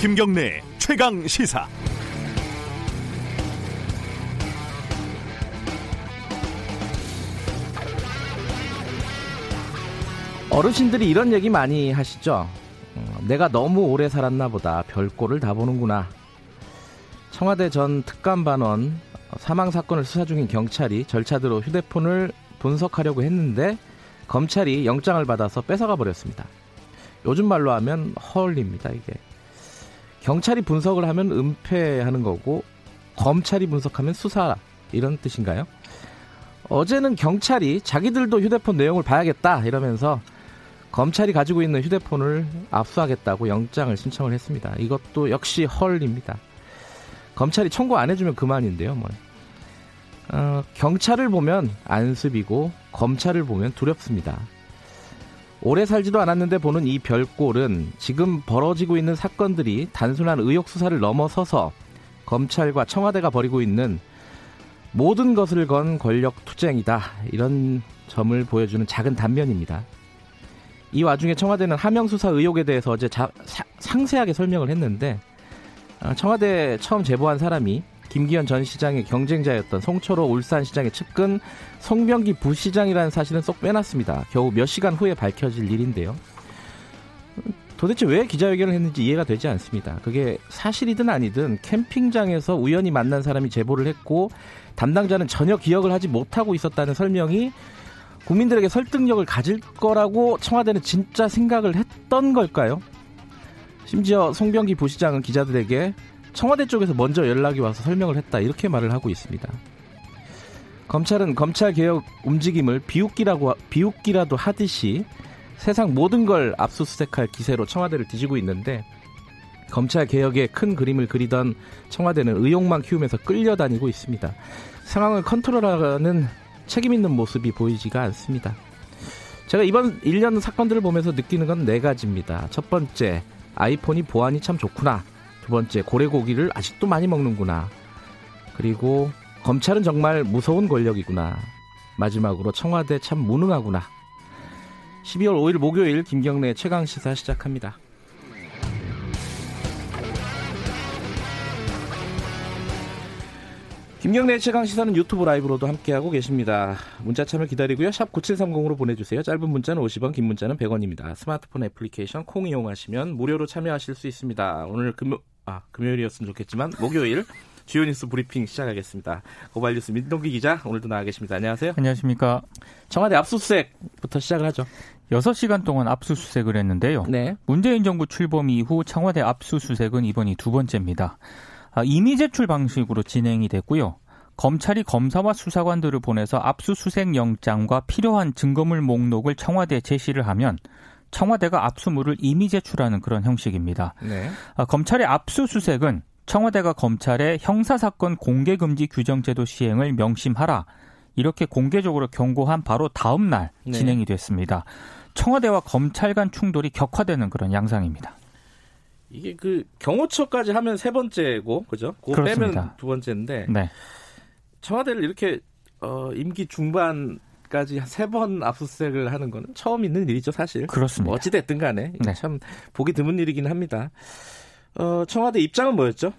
김경래 최강 시사. 어르신들이 이런 얘기 많이 하시죠. 어, 내가 너무 오래 살았나 보다 별꼴을 다 보는구나. 청와대 전 특감반원 사망 사건을 수사 중인 경찰이 절차대로 휴대폰을 분석하려고 했는데 검찰이 영장을 받아서 뺏어가 버렸습니다. 요즘 말로 하면 헐입니다, 이게. 경찰이 분석을 하면 은폐하는 거고 검찰이 분석하면 수사 이런 뜻인가요? 어제는 경찰이 자기들도 휴대폰 내용을 봐야겠다 이러면서 검찰이 가지고 있는 휴대폰을 압수하겠다고 영장을 신청을 했습니다. 이것도 역시 헐입니다. 검찰이 청구 안 해주면 그만인데요. 뭐. 어, 경찰을 보면 안습이고 검찰을 보면 두렵습니다. 오래 살지도 않았는데 보는 이 별꼴은 지금 벌어지고 있는 사건들이 단순한 의혹 수사를 넘어서서 검찰과 청와대가 벌이고 있는 모든 것을 건 권력 투쟁이다. 이런 점을 보여주는 작은 단면입니다. 이 와중에 청와대는 하명 수사 의혹에 대해서 어제 자, 사, 상세하게 설명을 했는데 어, 청와대 처음 제보한 사람이 김기현 전 시장의 경쟁자였던 송철호 울산시장의 측근 송병기 부시장이라는 사실은 쏙 빼놨습니다. 겨우 몇 시간 후에 밝혀질 일인데요. 도대체 왜 기자회견을 했는지 이해가 되지 않습니다. 그게 사실이든 아니든 캠핑장에서 우연히 만난 사람이 제보를 했고 담당자는 전혀 기억을 하지 못하고 있었다는 설명이 국민들에게 설득력을 가질 거라고 청와대는 진짜 생각을 했던 걸까요? 심지어 송병기 부시장은 기자들에게 청와대 쪽에서 먼저 연락이 와서 설명을 했다 이렇게 말을 하고 있습니다. 검찰은 검찰 개혁 움직임을 비웃기라고 비웃기라도 하듯이 세상 모든 걸 압수수색할 기세로 청와대를 뒤지고 있는데 검찰 개혁의 큰 그림을 그리던 청와대는 의욕만 키우면서 끌려다니고 있습니다. 상황을 컨트롤하는 책임 있는 모습이 보이지가 않습니다. 제가 이번 1년 사건들을 보면서 느끼는 건 네 가지입니다. 첫 번째, 아이폰이 보안이 참 좋구나. 두 번째, 고래고기를 아직도 많이 먹는구나. 그리고 검찰은 정말 무서운 권력이구나. 마지막으로 청와대 참 무능하구나. 12월 5일 목요일 김경래 최강 시사 시작합니다. 김경래 최강 시사는 유튜브 라이브로도 함께하고 계십니다. 문자 참여 기다리고요. 샵 9730으로 보내주세요. 짧은 문자는 50원, 긴 문자는 100원입니다. 스마트폰 애플리케이션 콩 이용하시면 무료로 참여하실 수 있습니다. 오늘 금요, 아, 금요일이었으면 좋겠지만 목요일 주요 뉴스 브리핑 시작하겠습니다. 고발 뉴스 민동기 기자 오늘도 나와 계십니다. 안녕하세요. 안녕하십니까. 청와대 압수수색부터 시작을 하죠. 6시간 동안 압수수색을 했는데요. 네. 문재인 정부 출범 이후 청와대 압수수색은 이번이 두 번째입니다. 아, 이미 제출 방식으로 진행이 됐고요. 검찰이 검사와 수사관들을 보내서 압수수색 영장과 필요한 증거물 목록을 청와대에 제시를 하면 청와대가 압수물을 이미 제출하는 그런 형식입니다. 네. 아, 검찰의 압수수색은 청와대가 검찰에 형사사건 공개금지 규정제도 시행을 명심하라 이렇게 공개적으로 경고한 바로 다음 날 네. 진행이 됐습니다. 청와대와 검찰 간 충돌이 격화되는 그런 양상입니다. 이게 그 경호처까지 하면 세 번째고 그죠? 그거 빼면 두 번째인데 네. 청와대를 이렇게 어, 임기 중반 까지 세번 압수수색을 하는 거는 처음 있는 일이죠 사실. 그렇습니다. 뭐 어찌 됐든 간에 네. 참 보기 드문 일이긴 합니다. 어, 청와대 입장은 뭐였죠?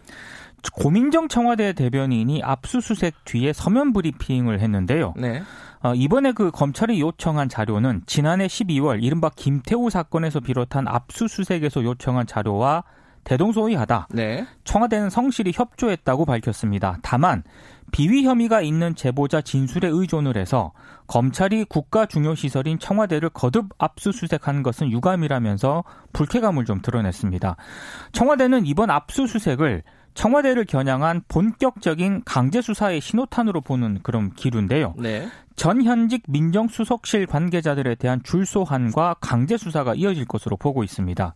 고민정 청와대 대변인이 압수수색 뒤에 서면 브리핑을 했는데요. 네. 어, 이번에 그 검찰이 요청한 자료는 지난해 12월 이른바 김태우 사건에서 비롯한 압수수색에서 요청한 자료와 대동소이하다. 네. 청와대는 성실히 협조했다고 밝혔습니다. 다만 비위 혐의가 있는 제보자 진술에 의존을 해서 검찰이 국가 중요 시설인 청와대를 거듭 압수수색한 것은 유감이라면서 불쾌감을 좀 드러냈습니다. 청와대는 이번 압수수색을 청와대를 겨냥한 본격적인 강제 수사의 신호탄으로 보는 그런 기류인데요. 네. 전 현직 민정수석실 관계자들에 대한 줄소환과 강제 수사가 이어질 것으로 보고 있습니다.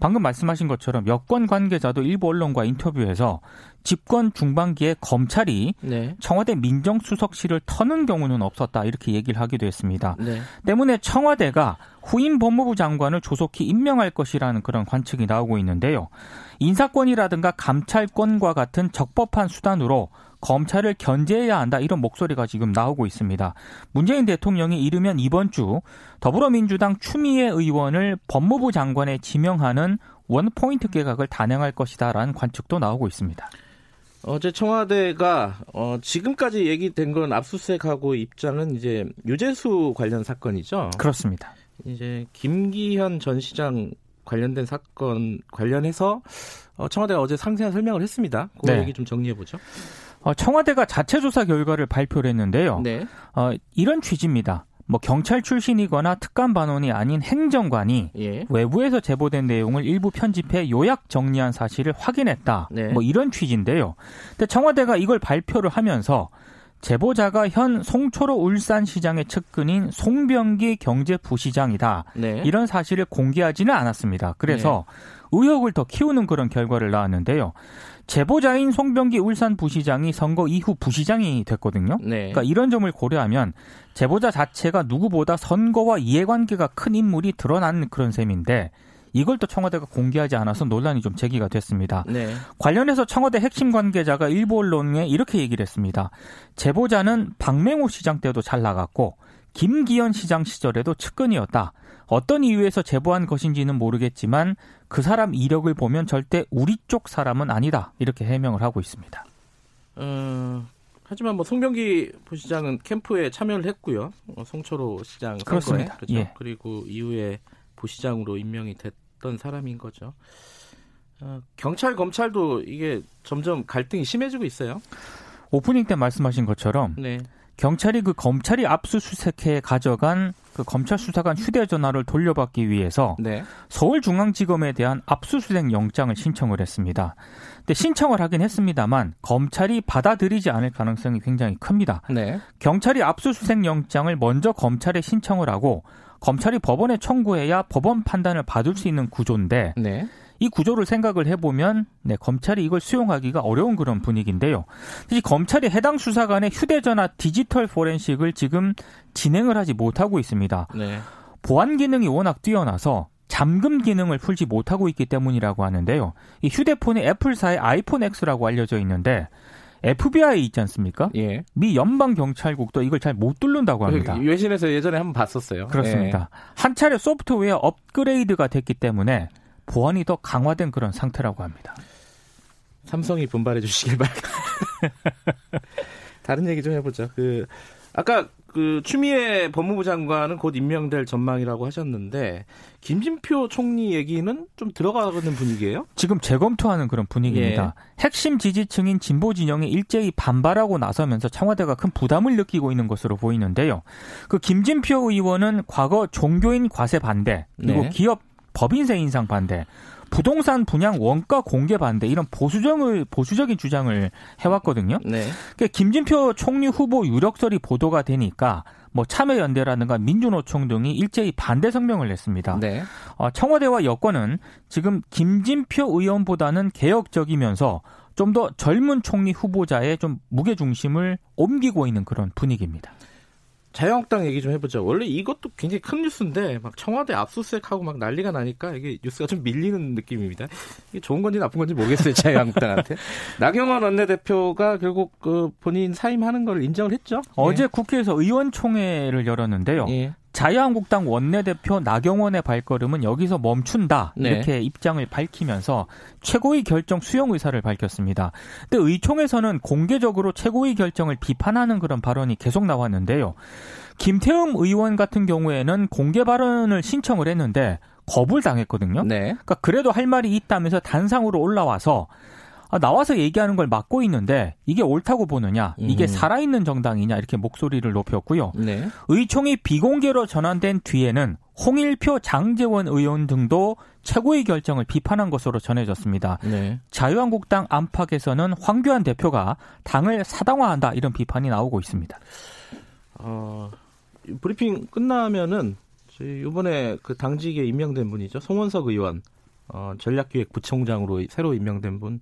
방금 말씀하신 것처럼 여권 관계자도 일부 언론과 인터뷰에서 집권 중반기에 검찰이 네. 청와대 민정수석실을 터는 경우는 없었다 이렇게 얘기를 하기도 했습니다. 네. 때문에 청와대가 후임 법무부 장관을 조속히 임명할 것이라는 그런 관측이 나오고 있는데요. 인사권이라든가 감찰권과 같은 적법한 수단으로 검찰을 견제해야 한다 이런 목소리가 지금 나오고 있습니다. 문재인 대통령이 이르면 이번 주 더불어민주당 추미애 의원을 법무부 장관에 지명하는 원 포인트 개각을 단행할 것이다라는 관측도 나오고 있습니다. 어제 청와대가 어, 지금까지 얘기된 건 압수수색하고 입장은 이제 유재수 관련 사건이죠. 그렇습니다. 이제 김기현 전 시장 관련된 사건 관련해서 어, 청와대가 어제 상세한 설명을 했습니다. 그 네. 얘기 좀 정리해 보죠. 어, 청와대가 자체 조사 결과를 발표를 했는데요. 네. 어, 이런 취지입니다. 뭐 경찰 출신이거나 특감 반원이 아닌 행정관이 예. 외부에서 제보된 내용을 일부 편집해 요약 정리한 사실을 확인했다. 네. 뭐 이런 취지인데요. 근데 청와대가 이걸 발표를 하면서 제보자가 현 송초로 울산시장의 측근인 송병기 경제부시장이다. 네. 이런 사실을 공개하지는 않았습니다. 그래서 네. 의혹을 더 키우는 그런 결과를 낳았는데요. 제보자인 송병기 울산 부시장이 선거 이후 부시장이 됐거든요. 네. 그러니까 이런 점을 고려하면 제보자 자체가 누구보다 선거와 이해관계가 큰 인물이 드러난 그런 셈인데 이걸 또 청와대가 공개하지 않아서 논란이 좀 제기가 됐습니다. 네. 관련해서 청와대 핵심 관계자가 일부 언론에 이렇게 얘기를 했습니다. 제보자는 박맹호 시장 때도 잘 나갔고 김기현 시장 시절에도 측근이었다. 어떤 이유에서 제보한 것인지는 모르겠지만 그 사람 이력을 보면 절대 우리 쪽 사람은 아니다. 이렇게 해명을 하고 있습니다. 어, 하지만 뭐 송병기 부시장은 캠프에 참여를 했고요. 어, 송초로 시장 선거에 그렇습니다. 그렇죠? 예. 그리고 이후에 부시장으로 임명이 됐. 있었던 사람인 거죠. 어, 경찰 검찰도 이게 점점 갈등이 심해지고 있어요. 오프닝 때 말씀하신 것처럼 네. 경찰이 그 검찰이 압수수색해 가져간 그 검찰 수사관 휴대전화를 돌려받기 위해서 네. 서울중앙지검에 대한 압수수색 영장을 신청을 했습니다. 근데 신청을 하긴 했습니다만 검찰이 받아들이지 않을 가능성이 굉장히 큽니다. 네. 경찰이 압수수색 영장을 먼저 검찰에 신청을 하고 검찰이 법원에 청구해야 법원 판단을 받을 수 있는 구조인데 네. 이 구조를 생각을 해보면 네, 검찰이 이걸 수용하기가 어려운 그런 분위기인데요. 사실 검찰이 해당 수사관의 휴대전화 디지털 포렌식을 지금 진행을 하지 못하고 있습니다. 네. 보안 기능이 워낙 뛰어나서 잠금 기능을 풀지 못하고 있기 때문이라고 하는데요. 이 휴대폰이 애플사의 아이폰 X라고 알려져 있는데 FBI 있지 않습니까? 예. 미 연방 경찰국도 이걸 잘 못 뚫는다고 합니다. 외신에서 예전에 한번 봤었어요. 그렇습니다. 예. 한 차례 소프트웨어 업그레이드가 됐기 때문에 보안이 더 강화된 그런 상태라고 합니다. 삼성이 분발해 주시길 바랍니다. 다른 얘기 좀 해보죠. 그 아까 그 추미애 법무부 장관은 곧 임명될 전망이라고 하셨는데 김진표 총리 얘기는 좀 들어가는 분위기예요? 지금 재검토하는 그런 분위기입니다. 예. 핵심 지지층인 진보 진영이 일제히 반발하고 나서면서 청와대가 큰 부담을 느끼고 있는 것으로 보이는데요. 그 김진표 의원은 과거 종교인 과세 반대 그리고 네. 기업 법인세 인상 반대 부동산 분양 원가 공개 반대 이런 보수적을 보수적인 주장을 해왔거든요. 네. 그러니까 김진표 총리 후보 유력설이 보도가 되니까 뭐 참여연대라든가 민주노총 등이 일제히 반대 성명을 냈습니다. 네. 어, 청와대와 여권은 지금 김진표 의원보다는 개혁적이면서 좀 더 젊은 총리 후보자의 좀 무게 중심을 옮기고 있는 그런 분위기입니다. 자유한국당 얘기 좀 해보죠. 원래 이것도 굉장히 큰 뉴스인데 막 청와대 압수수색하고 막 난리가 나니까 이게 뉴스가 좀 밀리는 느낌입니다. 이게 좋은 건지 나쁜 건지 모르겠어요. 자유한국당한테. 나경원 원내대표가 결국 그 본인 사임하는 걸 인정을 했죠. 어제 예. 국회에서 의원총회를 열었는데요. 예. 자유한국당 원내대표 나경원의 발걸음은 여기서 멈춘다 네. 이렇게 입장을 밝히면서 최고위 결정 수용 의사를 밝혔습니다. 근데 의총에서는 공개적으로 최고위 결정을 비판하는 그런 발언이 계속 나왔는데요. 김태흠 의원 같은 경우에는 공개 발언을 신청을 했는데 거부를 당했거든요. 네. 그러니까 그래도 할 말이 있다면서 단상으로 올라와서 아, 나와서 얘기하는 걸 막고 있는데 이게 옳다고 보느냐, 이게 음. 살아있는 정당이냐 이렇게 목소리를 높였고요. 네. 의총이 비공개로 전환된 뒤에는 홍일표, 장재원 의원 등도 최고의 결정을 비판한 것으로 전해졌습니다. 네. 자유한국당 안팎에서는 황교안 대표가 당을 사당화한다 이런 비판이 나오고 있습니다. 어, 브리핑 끝나면은 이번에 그 당직에 임명된 분이죠 송언석 의원 어, 전략기획부총장으로 새로 임명된 분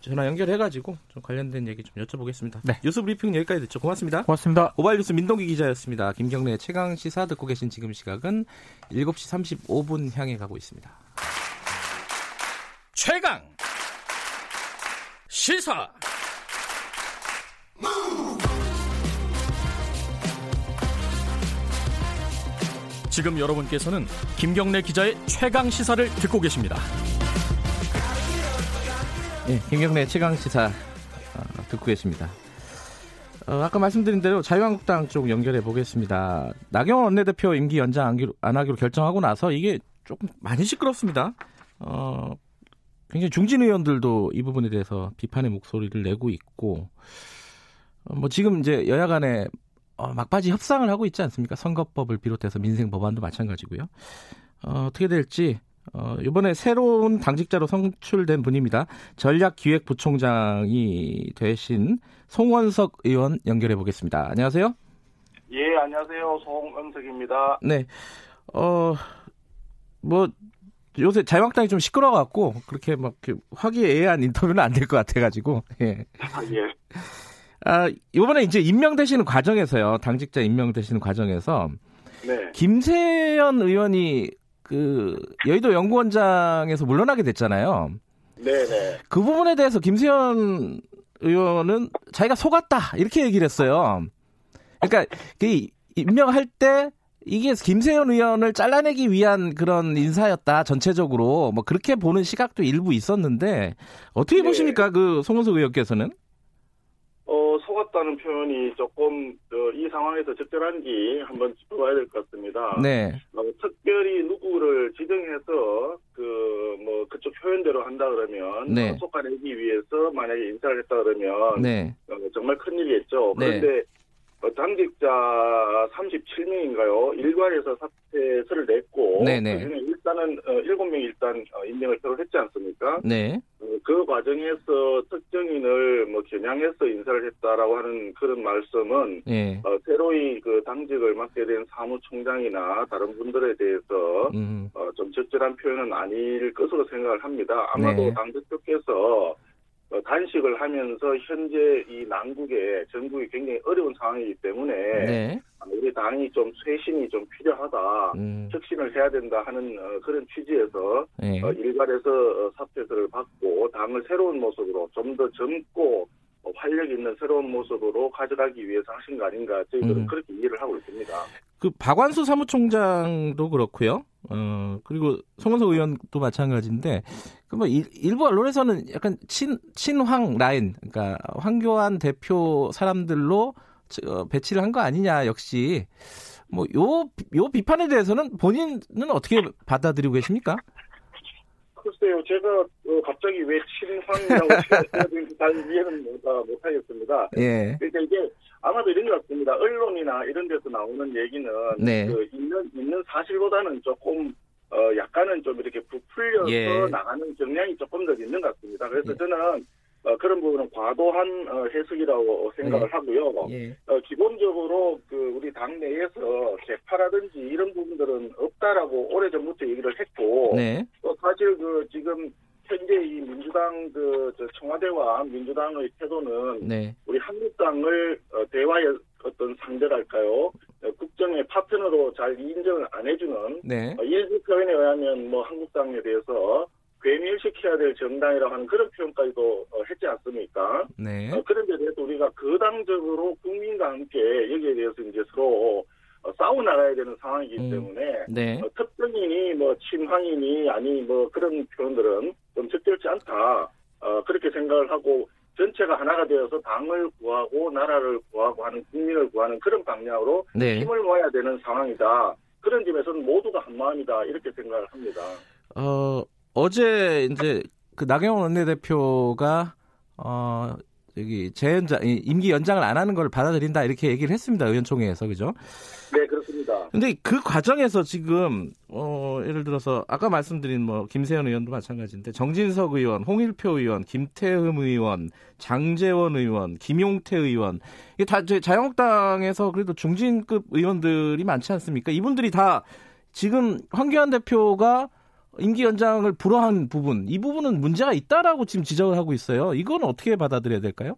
전화 연결해가지고 좀 관련된 얘기 좀 여쭤보겠습니다. 네. 뉴스 브리핑 여기까지 듣죠. 고맙습니다. 고맙습니다. 고발뉴스 민동기 기자였습니다. 김경래 최강 시사 듣고 계신 지금 시각은 7시 35분 향해 가고 있습니다. 최강 시사 지금 여러분께서는 김경래 기자의 최강 시사를 듣고 계십니다. 네, 김경래 최강 시사 어, 듣고 계십니다. 어, 아까 말씀드린 대로 자유한국당 쪽 연결해 보겠습니다. 나경원 원내대표 임기 연장 안, 안 하기로 결정하고 나서 이게 조금 많이 시끄럽습니다. 어, 굉장히 중진 의원들도 이 부분에 대해서 비판의 목소리를 내고 있고, 어, 뭐 지금 이제 여야 간에 어, 막바지 협상을 하고 있지 않습니까? 선거법을 비롯해서 민생 법안도 마찬가지고요. 어, 어떻게 될지 어, 이번에 새로운 당직자로 선출된 분입니다. 전략기획부총장이 되신 송원석 의원 연결해 보겠습니다. 안녕하세요. 예, 안녕하세요. 송원석입니다. 네. 어, 뭐, 요새 자유한국당이 좀 시끄러워갖고, 그렇게 막 화기애애한 인터뷰는 안 될 것 같아가지고, 예. 아, 예. 아, 이번에 이제 임명되시는 과정에서요, 당직자 임명되시는 과정에서, 네. 김세연 의원이 그 여의도 연구원장에서 물러나게 됐잖아요. 네 네. 그 부분에 대해서 김세현 의원은 자기가 속았다 이렇게 얘기를 했어요. 그러니까 그 임명할 때 이게 김세현 의원을 잘라내기 위한 그런 인사였다 전체적으로 뭐 그렇게 보는 시각도 일부 있었는데 어떻게 네. 보십니까 그 송은석 의원께서는? 어, 속았다는 표현이 조금 어, 이 상황에서 적절한지 한번 짚어봐야 될 것 같습니다. 네. 어, 특별히 누구를 지정해서 그 뭐 그쪽 표현대로 한다 그러면 네. 속아내기 위해서 만약에 인사를 했다 그러면 네. 어, 정말 큰일이겠죠. 네. 그런데 네. 당직자 37명인가요? 일괄해서 사퇴서를 냈고 네네. 네. 그중에 일단은 7명 일단 임명을 표를 했지 않습니까? 네. 그 과정에서 특정인을 뭐 겨냥해서 인사를 했다라고 하는 그런 말씀은 예. 어, 새로이 그 당직을 맡게 된 사무총장이나 다른 분들에 대해서 음. 어, 좀 적절한 표현은 아닐 것으로 생각을 합니다. 아마도 네. 당 대표께서 어, 단식을 하면서 현재 이 난국에 전국이 굉장히 어려운 상황이기 때문에 네. 우리 당이 좀 쇄신이 좀 필요하다, 음. 혁신을 해야 된다 하는 어, 그런 취지에서 네. 어, 일괄해서 사퇴서를 받고 당을 새로운 모습으로 좀 더 젊고 활력 있는 새로운 모습으로 가져가기 위해서 하신 거 아닌가 저희들은 음. 그렇게 이해를 하고 있습니다. 그 박완수 사무총장도 그렇고요. 어 그리고 송원석 의원도 마찬가지인데 그뭐 일부 언론에서는 약간 친 친황 라인 그러니까 황교안 대표 사람들로 어, 배치를 한 거 아니냐 역시 뭐 요 요 비판에 대해서는 본인은 어떻게 받아들이고 계십니까? 글쎄요, 제가 어, 갑자기 왜 친황이라고 잘 이해는 못, 하겠습니다. 예. 그러니까 이게 아마도 이런 것 같습니다. 언론이나 이런 데서 나오는 얘기는 네. 그 있는 있는 사실보다는 조금 어 약간은 좀 이렇게 부풀려서 예. 나가는 경향이 조금 더 있는 것 같습니다. 그래서 예. 저는 어, 그런 부분은 과도한 어, 해석이라고 생각을 네. 하고요. 예. 어, 기본적으로 그 우리 당 내에서 개파라든지 이런 부분들은 없다라고 오래전부터 얘기를 했고 네. 또 사실 그 지금 현재 이 민주당 그 청와대와 민주당의 태도는 네. 우리 한국당을 어, 대화의 어떤 상대랄까요? 어, 국정의 파트너로 잘 인정을 안 해주는 네. 어, 일부 표현에 의하면 뭐 한국당에 대해서 괴멸시켜야 될 정당이라고 하는 그런 표현까지도 어, 했지 않습니까? 네. 어, 그런데 대해서 우리가 거당적으로 국민과 함께 여기에 대해서 이제 서로 어, 싸워 나가야 되는 상황이기 음. 때문에 네. 어, 특정인이 뭐 친황인이 아니 뭐 그런 표현들은 좀 적절치 않다. 어, 그렇게 생각을 하고 전체가 하나가 되어서 당을 구하고 나라를 구하고 하는 국민을 구하는 그런 방향으로 네. 힘을 모아야 되는 상황이다. 그런 점에서는 모두가 한 마음이다 이렇게 생각을 합니다. 어 어제 이제 그 나경원 원내대표가 어 여기 재연장 임기 연장을 안 하는 걸 받아들인다 이렇게 얘기를 했습니다 의원총회에서 그죠? 네 그렇습니다. 근데 그 과정에서 지금 어 예를 들어서 아까 말씀드린 뭐 김세현 의원도 마찬가지인데 정진석 의원, 홍일표 의원, 김태흠 의원, 장재원 의원, 김용태 의원 이게 다 자유한국당에서 그래도 중진급 의원들이 많지 않습니까? 이분들이 다 지금 황교안 대표가 임기 연장을 불허한 부분, 이 부분은 문제가 있다라고 지금 지적을 하고 있어요. 이건 어떻게 받아들여야 될까요?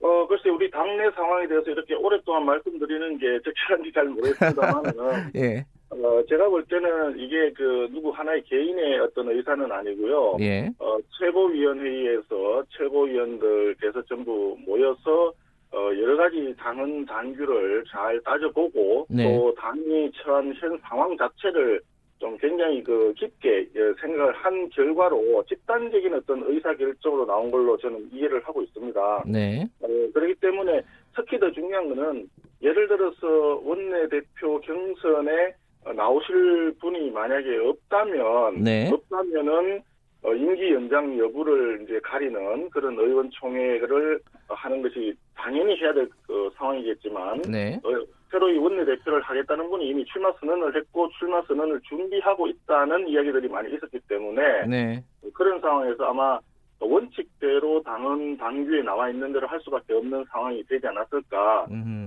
어, 글쎄, 우리 당내 상황에 대해서 이렇게 오랫동안 말씀드리는 게 적절한지 잘 모르겠습니다만은, 예. 어, 제가 볼 때는 이게 그 누구 하나의 개인의 어떤 의사는 아니고요. 예. 어, 최고위원회의에서 최고위원들께서 전부 모여서 어, 여러 가지 당헌 당규를 잘 따져보고 네. 또 당이 처한 현 상황 자체를 좀 굉장히 그 깊게 생각을 한 결과로 집단적인 어떤 의사 결정으로 나온 걸로 저는 이해를 하고 있습니다. 네. 어, 그렇기 때문에 특히 더 중요한 거는 예를 들어서 원내대표 경선에 나오실 분이 만약에 없다면 네. 없다면은 어, 임기 연장 여부를 이제 가리는 그런 의원총회를 하는 것이 당연히 해야 될 그 상황이겠지만 네. 어, 새로이 원내대표를 하겠다는 분이 이미 출마 선언을 했고 출마 선언을 준비하고 있다는 이야기들이 많이 있었기 때문에 네. 그런 상황에서 아마 원칙대로 당은 당규에 나와 있는 대로 할 수밖에 없는 상황이 되지 않았을까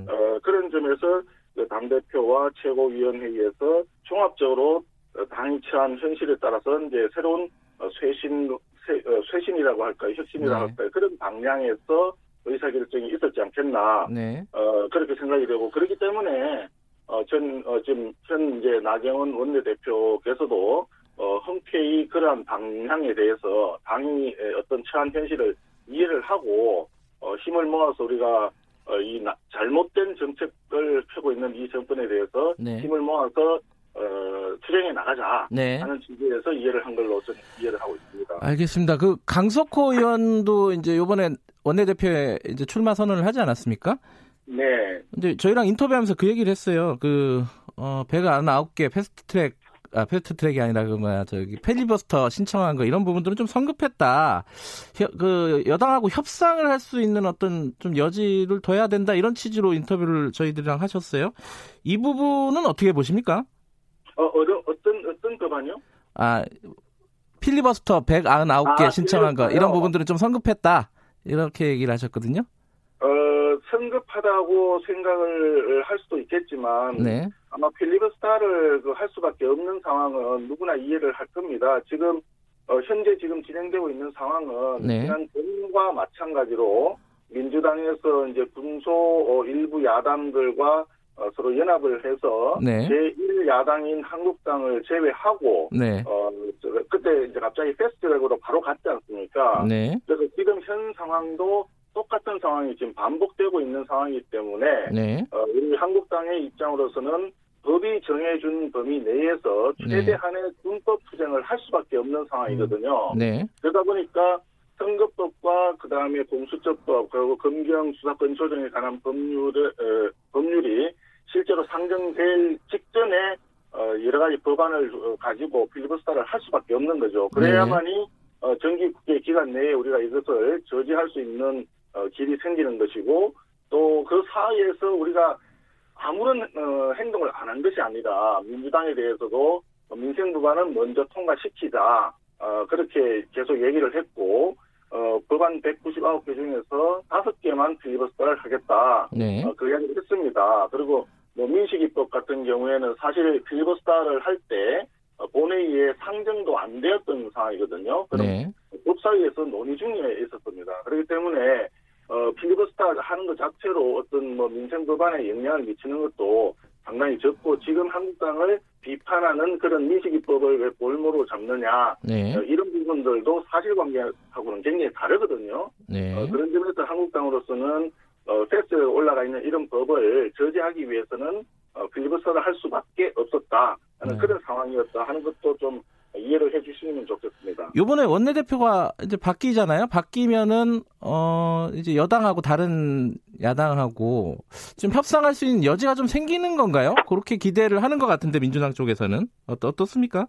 어, 그런 점에서 그 당대표와 최고위원회의에서 종합적으로 당이 처한 현실에 따라서 이제 새로운 쇄신 쇄, 쇄신이라고 할까요 혁신이라고 네. 할까요 그런 방향에서 의사결정이 있었지 않겠나. 네. 어, 그렇게 생각이 되고, 그렇기 때문에, 어, 전, 어, 지금, 현 이제 나경원 원내대표께서도, 어, 흔쾌히 그러한 방향에 대해서 당이 어떤 처한 현실을 이해를 하고, 어, 힘을 모아서 우리가, 어, 이 나, 잘못된 정책을 펴고 있는 이 정권에 대해서 네. 힘을 모아서 어, 투쟁해 나가자 네. 하는 취지에서 이해를 한 걸로 저는 이해를 하고 있습니다. 알겠습니다. 그 강석호 의원도 이제 이번에 원내대표에 이제 출마 선언을 하지 않았습니까? 네. 근데 저희랑 인터뷰하면서 그 얘기를 했어요. 그 어, 백아흔아홉 개 패스트 트랙 아, 패스트 트랙이 아니라 그 뭐야 저기 필리버스터 신청한 거 이런 부분들은 좀 성급했다. 혀, 그 여당하고 협상을 할 수 있는 어떤 좀 여지를 둬야 된다 이런 취지로 인터뷰를 저희들이랑 하셨어요. 이 부분은 어떻게 보십니까? 어, 어떤, 어떤, 어떤 법안이요? 아, 필리버스터 199개 아, 신청한 거? 이런 부분들은 좀 성급했다. 이렇게 얘기를 하셨거든요. 어, 성급하다고 생각을 할 수도 있겠지만, 네. 아마 필리버스타를 그할 수밖에 없는 상황은 누구나 이해를 할 겁니다. 지금, 어, 현재 지금 진행되고 있는 상황은, 네. 지난 봄과 마찬가지로, 민주당에서 이제 군소 어, 일부 야당들과 어, 서로 연합을 해서 네. 제1야당인 한국당을 제외하고 네. 어 저, 그때 이제 갑자기 패스트트랙으로 바로 갔지 않습니까? 네. 그래서 지금 현 상황도 똑같은 상황이 지금 반복되고 있는 상황이기 때문에 네. 어, 우리 한국당의 입장으로서는 법이 정해준 범위 내에서 최대한의 군법 투쟁을 할 수밖에 없는 상황이거든요. 네. 그러다 보니까 선거법과 그 다음에 공수처법 그리고 검경 수사권 조정에 관한 법률을 어, 법률이 실제로 상정될 직전에 어, 여러 가지 법안을 어, 가지고 필리버스터를 할 수밖에 없는 거죠. 그래야만이 어, 정기 국회 기간 내에 우리가 이것을 저지할 수 있는 어, 길이 생기는 것이고 또 그 사이에서 우리가 아무런 어, 행동을 안 한 것이 아니라 민주당에 대해서도 민생 법안은 먼저 통과시키자 어, 그렇게 계속 얘기를 했고 어, 법안 199개 중에서 5개만 필리버스터를 하겠다. 네. 어, 그 이야기를 했습니다. 그리고 뭐 민식이법 같은 경우에는 사실 필리버스터를 할 때 본회의에 상정도 안 되었던 상황이거든요. 그럼 네. 법사위에서 논의 중에 있었습니다. 그렇기 때문에 어, 필리버스터 하는 것 자체로 어떤 뭐 민생 법안에 영향을 미치는 것도 상당히 적고 지금 한국당을 비판하는 그런 민식이법을 왜 볼모로 잡느냐 네. 어, 이런 부분들도 사실관계하고는 굉장히 다르거든요. 네. 어, 그런 점에서 한국당으로서는 어, 패스트에 올라가 있는 이런 법을 저지하기 위해서는 어, 필리버스터를 할 수밖에 없었다 하는 네. 그런 상황이었다 하는 것도 좀 이해를 해주시면 좋겠습니다. 요번에 원내대표가 이제 바뀌잖아요. 바뀌면은, 어, 이제 여당하고 다른 야당하고 좀 협상할 수 있는 여지가 좀 생기는 건가요? 그렇게 기대를 하는 것 같은데, 민주당 쪽에서는. 어떻, 어떻습니까?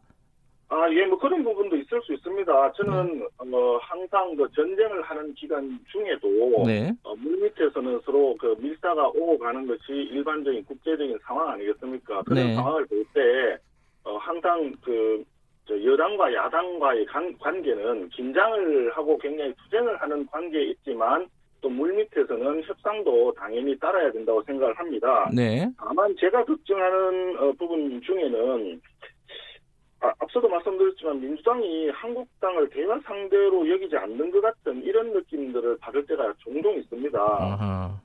아, 예, 뭐 그런 부분도 있을 수 있습니다. 저는, 네. 어, 항상 그 전쟁을 하는 기간 중에도, 네. 어, 물 밑에서는 서로 그 밀사가 오고 가는 것이 일반적인 국제적인 상황 아니겠습니까? 그런 네. 상황을 볼 때, 어, 항상 그, 저 여당과 야당과의 관, 관계는 긴장을 하고 굉장히 투쟁을 하는 관계에 있지만, 또 물밑에서는 협상도 당연히 따라야 된다고 생각을 합니다. 네. 다만 제가 걱정하는 어, 부분 중에는 아, 앞서도 말씀드렸지만 민주당이 한국당을 대화 상대로 여기지 않는 것 같은 이런 느낌들을 받을 때가 종종 있습니다. 아하.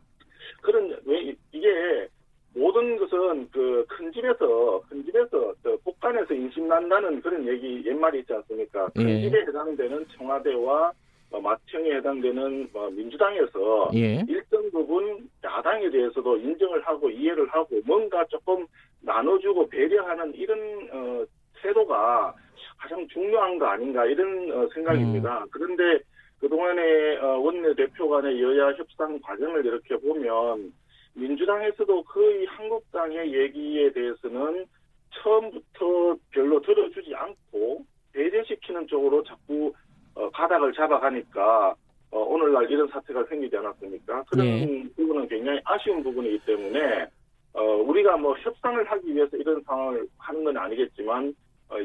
그런 왜 이- 이게 모든 것은 그 큰 집에서 큰 집에서 저 복간에서 인심 난다는 그런 얘기 옛말이 있지 않습니까? 큰 예. 집에 해당되는 청와대와 어, 마청에 해당되는 어, 민주당에서 예. 일정 부분 야당에 대해서도 인정을 하고 이해를 하고 뭔가 조금 나눠주고 배려하는 이런 어, 태도가 가장 중요한 거 아닌가 이런 어, 생각입니다. 음. 그런데 그동안의 어, 원내대표 간의 여야 협상 과정을 이렇게 보면 민주당에서도 거의 한국당의 얘기에 대해서는 처음부터 별로 들어주지 않고 배제시키는 쪽으로 자꾸 어, 가닥을 잡아가니까 어, 오늘날 이런 사태가 생기지 않았습니까? 그런 네. 부분은 굉장히 아쉬운 부분이기 때문에 어, 우리가 뭐 협상을 하기 위해서 이런 상황을 하는 건 아니겠지만 어,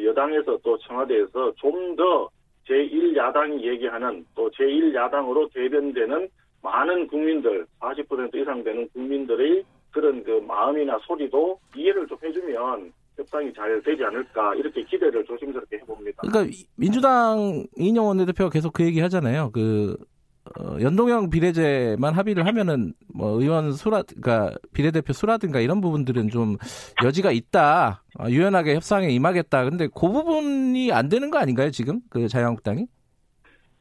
여당에서 또 청와대에서 좀 더 제1야당이 얘기하는 또 제1야당으로 대변되는 많은 국민들 40% 이상 되는 국민들의 그런 그 마음이나 소리도 이해를 좀 해주면 협상이 잘 되지 않을까 이렇게 기대를 조심스럽게 해봅니다. 그러니까 민주당 이인영 원내대표가 계속 그 얘기 하잖아요. 그 어, 연동형 비례제만 합의를 하면은 뭐 의원 수라 그러니까 비례대표 수라든가 이런 부분들은 좀 여지가 있다. 어, 유연하게 협상에 임하겠다. 근데 그 부분이 안 되는 거 아닌가요, 지금? 그 자유한국당이?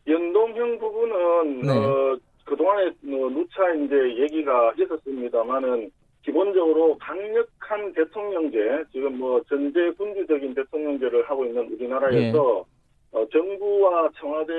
연동형 부분은 네. 어 그동안에 뭐 누차 이제 얘기가 있었습니다만은 기본적으로 강력한 대통령제, 지금 뭐 전제 군주적인 대통령제를 하고 있는 우리나라에서 예. 어, 정부와 청와대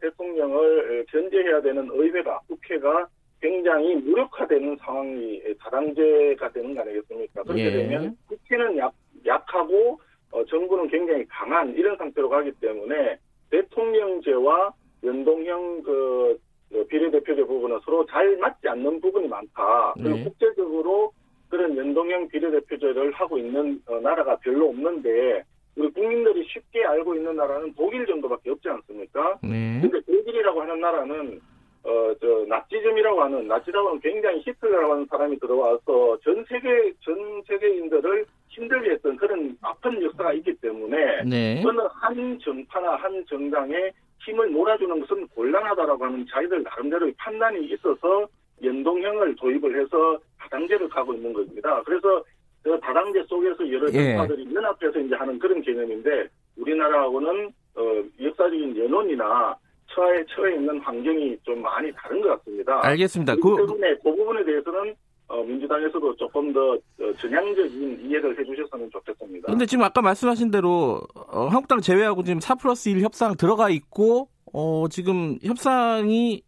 대통령을 견제해야 되는 의회가 국회가 굉장히 무력화되는 상황이 다당제가 되는 거 아니겠습니까? 그렇게 예. 되면 국회는 약, 약하고 어, 정부는 굉장히 강한 이런 상태로 가기 때문에 대통령제와 연동형 그, 그 비례대표제 부분은 서로 잘 맞지 않는 부분이 많다. 그리고 네. 국제적으로 그런 연동형 비례대표제를 하고 있는 어, 나라가 별로 없는데 우리 국민들이 쉽게 알고 있는 나라는 독일 정도밖에 없지 않습니까? 네. 근데 독일이라고 하는 나라는 어, 저, 나치즘이라고 하는, 나치라고 하는 굉장히 히틀러라고 하는 사람이 들어와서 전 세계, 전 세계인들을 힘들게 했던 그런 아픈 역사가 있기 때문에, 네. 어느 한 정파나 한 정당에 힘을 몰아주는 것은 곤란하다라고 하는 자기들 나름대로의 판단이 있어서 연동형을 도입을 해서 다당제를 가고 있는 겁니다. 그래서 그 다당제 속에서 여러 예. 정파들이 예. 연합해서 이제 하는 그런 개념인데 우리나라하고는 어, 역사적인 연원이나 처에 처해 있는 환경이 좀 많이 다른 것 같습니다. 알겠습니다. 그 때문에 그 부분에 대해서는 어, 민주당에서도 조금 더 어, 전향적인 이해를 해주셨으면 좋겠습니다. 그런데 지금 아까 말씀하신 대로 어, 한국당 제외하고 지금 4 플러스 1 협상 들어가 있고 어, 지금 협상이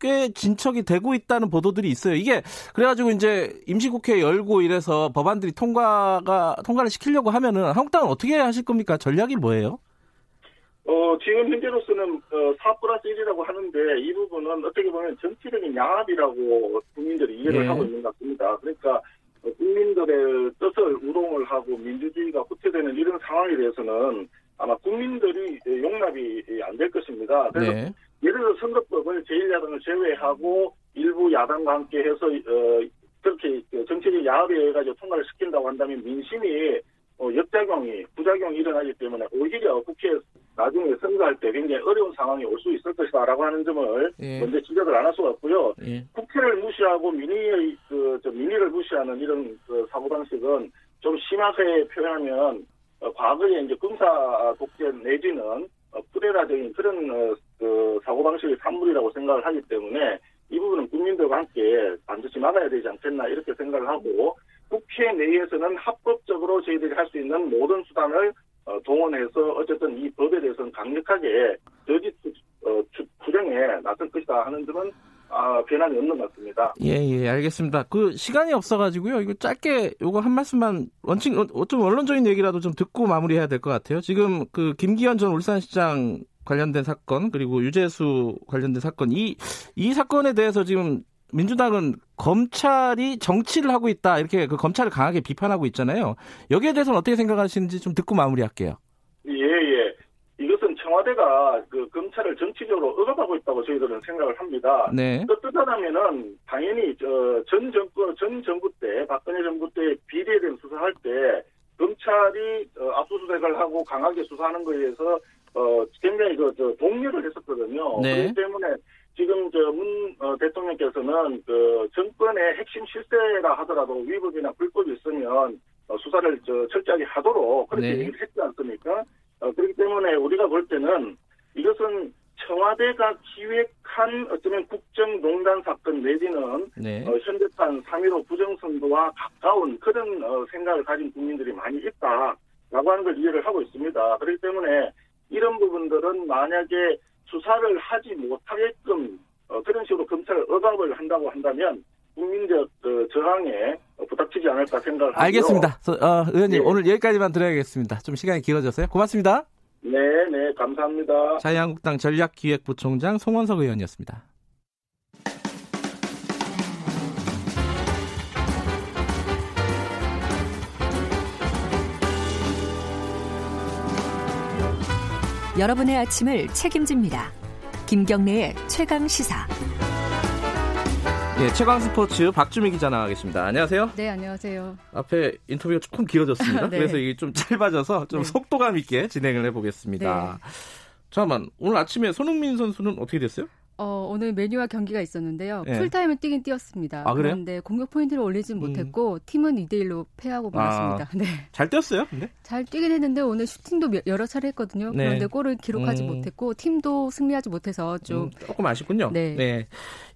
꽤 진척이 되고 있다는 보도들이 있어요. 이게 그래가지고 이제 임시국회 열고 이래서 법안들이 통과가 통과를 시키려고 하면은 한국당은 어떻게 하실 겁니까? 전략이 뭐예요? 어, 지금 현재로서는 어, 4 플러스 1이라고 하는데 이 부분은 어떻게 보면 정치적인 양압이라고 국민들이 이해를 네. 하고 있는 것 같습니다. 그러니까 어, 국민들의 뜻을 우롱을 하고 민주주의가 후퇴되는 이런 상황에 대해서는 아마 국민들이 용납이 안 될 것입니다. 그래서 네. 예를 들어 선거법을 제1야당을 제외하고 일부 야당과 함께 해서 어, 그렇게 정치적 야합에 의해 가지고 통과를 시킨다고 한다면 민심이 어, 역작용이 부작용이 일어나기 때문에 오히려 국회 나중에 선거할 때 굉장히 어려운 상황이 올 수 있을 것이다라고 하는 점을 예. 먼저 지적을 안 할 수가 없고요. 예. 국회를 무시하고 민의의 그 민의를 무시하는 이런 그 사고 방식은 좀 심하게 표현하면 어, 과거에 이제 군사 독재 내지는 어, 프레라적인 그런 어, 그 사고 방식의 산물이라고 생각을 하기 때문에 이 부분은 국민들과 함께 반드시 막아야 되지 않겠나 이렇게 생각을 하고 국회 내에서는 합법적으로 저희들이 할 수 있는 모든 수단을 어, 동원해서 어쨌든 이 법에 대해서는 강력하게 저지 어, 투쟁에 나설 것이다 하는 점은 아, 변함이 없는 것 같습니다. 예, 예, 알겠습니다. 그 시간이 없어가지고요. 이거 짧게 요거 한 말씀만 원칙 어, 좀 언론적인 얘기라도 좀 듣고 마무리해야 될 것 같아요. 지금 그 김기현 전 울산시장 관련된 사건 그리고 유재수 관련된 사건 이 이 사건에 대해서 지금 민주당은 검찰이 정치를 하고 있다 이렇게 그 검찰을 강하게 비판하고 있잖아요. 여기에 대해서는 어떻게 생각하시는지 좀 듣고 마무리할게요. 예, 예. 이것은 청와대가 그 검찰을 정치적으로 억압하고 있다고 저희들은 생각을 합니다. 네. 뜻하다면은 당연히 저전 정권 전 정부 때 박근혜 정부 때 비리에 대한 수사할 때 검찰이 어, 압수수색을 하고 강하게 수사하는 거에 대해서 어 굉장히 그저 동료를 했었거든요. 네. 그렇기 때문에 지금 저문 어, 대통령께서는 그 정권의 핵심 실세라 하더라도 위법이나 불법이 있으면 어, 수사를 저 철저하게 하도록 그렇게 네. 얘기를 했지 않습니까? 어, 그렇기 때문에 우리가 볼 때는 이것은 청와대가 기획한 어쩌면 국정농단 사건 내지는 네. 어, 현대판 3.15 부정선거와 가까운 그런 어, 생각을 가진 국민들이 많이 있다. 라고 하는 걸 이해를 하고 있습니다. 그렇기 때문에 이런 부분들은 만약에 수사를 하지 못하게끔 어, 그런 식으로 검찰을 억압을 한다고 한다면 국민적 어, 저항에 부닥치지 않을까 생각을 하고요. 알겠습니다. 어, 의원님 네. 오늘 여기까지만 들어야겠습니다. 좀 시간이 길어졌어요. 고맙습니다. 네, 네, 감사합니다. 자유한국당 전략기획부총장 송원석 의원이었습니다. 여러분의 아침을 책임집니다. 김경래의 최강 시사. 네, 최강 스포츠 박주미 기자 나와 계십니다. 안녕하세요. 네, 안녕하세요. 앞에 인터뷰가 조금 길어졌습니다. 네. 그래서 이게 좀 짧아져서 좀 네. 속도감 있게 진행을 해보겠습니다. 네. 잠깐만, 오늘 아침에 손흥민 선수는 어떻게 됐어요? 어, 오늘 메뉴와 경기가 있었는데요. 네. 풀타임을 뛰긴 뛰었습니다. 아, 그런데 공격 포인트를 올리진 음. 못했고 팀은 2대 1로 패하고 말았습니다. 아, 네. 잘 뛰었어요, 근데? 잘 뛰긴 했는데 오늘 슈팅도 여러 차례 했거든요. 네. 그런데 골을 기록하지 음. 못했고 팀도 승리하지 못해서 좀 음, 조금 아쉽군요. 네. 네.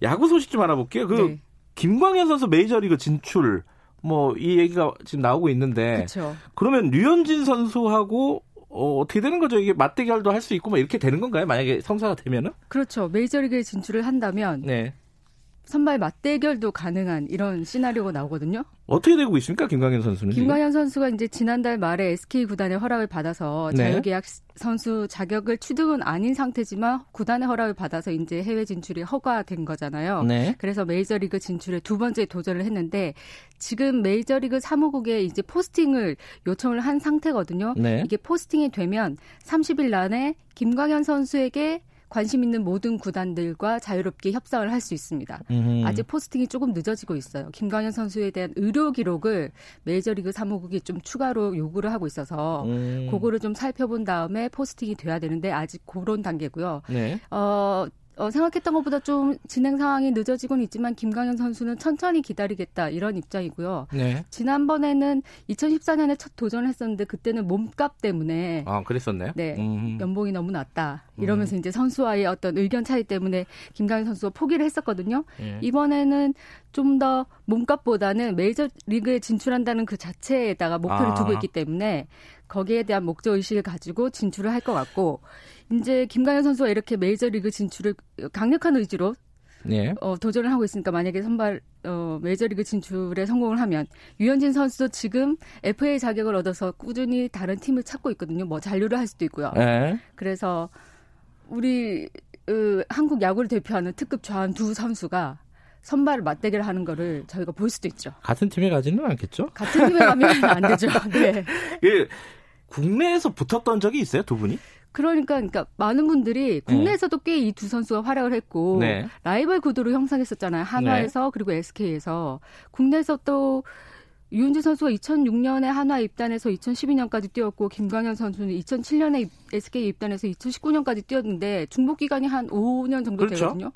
야구 소식 좀 알아볼게요. 그 네. 김광현 선수 메이저리그 진출 뭐 이 얘기가 지금 나오고 있는데 그쵸. 그러면 류현진 선수하고 어, 어떻게 되는 거죠? 이게 맞대결도 할 수 있고 뭐 이렇게 되는 건가요? 만약에 성사가 되면은? 그렇죠. 메이저리그에 진출을 한다면 네. 선발 맞대결도 가능한 이런 시나리오가 나오거든요. 어떻게 되고 있습니까, 김광현 선수는? 김광현 선수가 이제 지난달 말에 SK 구단의 허락을 받아서 네. 자유계약 선수 자격을 취득은 아닌 상태지만 구단의 허락을 받아서 이제 해외 진출이 허가된 거잖아요. 네. 그래서 메이저리그 진출에 두 번째 도전을 했는데 지금 메이저리그 사무국에 이제 포스팅을 요청을 한 상태거든요. 네. 이게 포스팅이 되면 30일 안에 김광현 선수에게 관심 있는 모든 구단들과 자유롭게 협상을 할 수 있습니다. 음흠. 아직 포스팅이 조금 늦어지고 있어요. 김광현 선수에 대한 의료 기록을 메이저리그 사무국이 좀 추가로 요구를 하고 있어서 음. 그거를 좀 살펴본 다음에 포스팅이 돼야 되는데 아직 그런 단계고요. 네. 어, 어, 생각했던 것보다 좀 진행 상황이 늦어지곤 있지만 김광현 선수는 천천히 기다리겠다 이런 입장이고요. 네. 지난번에는 2014년에 첫 도전을 했었는데 그때는 몸값 때문에 아 그랬었나요? 네, 음. 연봉이 너무 낮다 이러면서 음. 이제 선수와의 어떤 의견 차이 때문에 김광현 선수가 포기를 했었거든요. 네. 이번에는 좀 더 몸값보다는 메이저 리그에 진출한다는 그 자체에다가 목표를 아. 두고 있기 때문에 거기에 대한 목적 의식을 가지고 진출을 할 것 같고 이제 김강현 선수가 이렇게 메이저리그 진출을 강력한 의지로 네. 어, 도전을 하고 있으니까 만약에 선발 어, 메이저리그 진출에 성공을 하면 유현진 선수도 지금 FA 자격을 얻어서 꾸준히 다른 팀을 찾고 있거든요. 뭐 잔류를 할 수도 있고요. 네. 그래서 우리 으, 한국 야구를 대표하는 특급 좌완 두 선수가 선발 맞대결 하는 거를 저희가 볼 수도 있죠. 같은 팀에 가지는 않겠죠? 같은 팀에 가면 안 되죠. 네. 그 국내에서 붙었던 적이 있어요, 두 분이? 그러니까, 그러니까 많은 분들이 국내에서도 네. 꽤이 두 선수가 활약을 했고 네. 라이벌 구도로 형성했었잖아요. 한화에서 네. 그리고 SK에서 국내에서 또 유은지 선수가 2006년에 한화 입단해서 2012년까지 뛰었고 김광현 선수는 2007년에 SK 입단해서 2019년까지 뛰었는데 중복 기간이 한 5년 정도 그렇죠. 되거든요.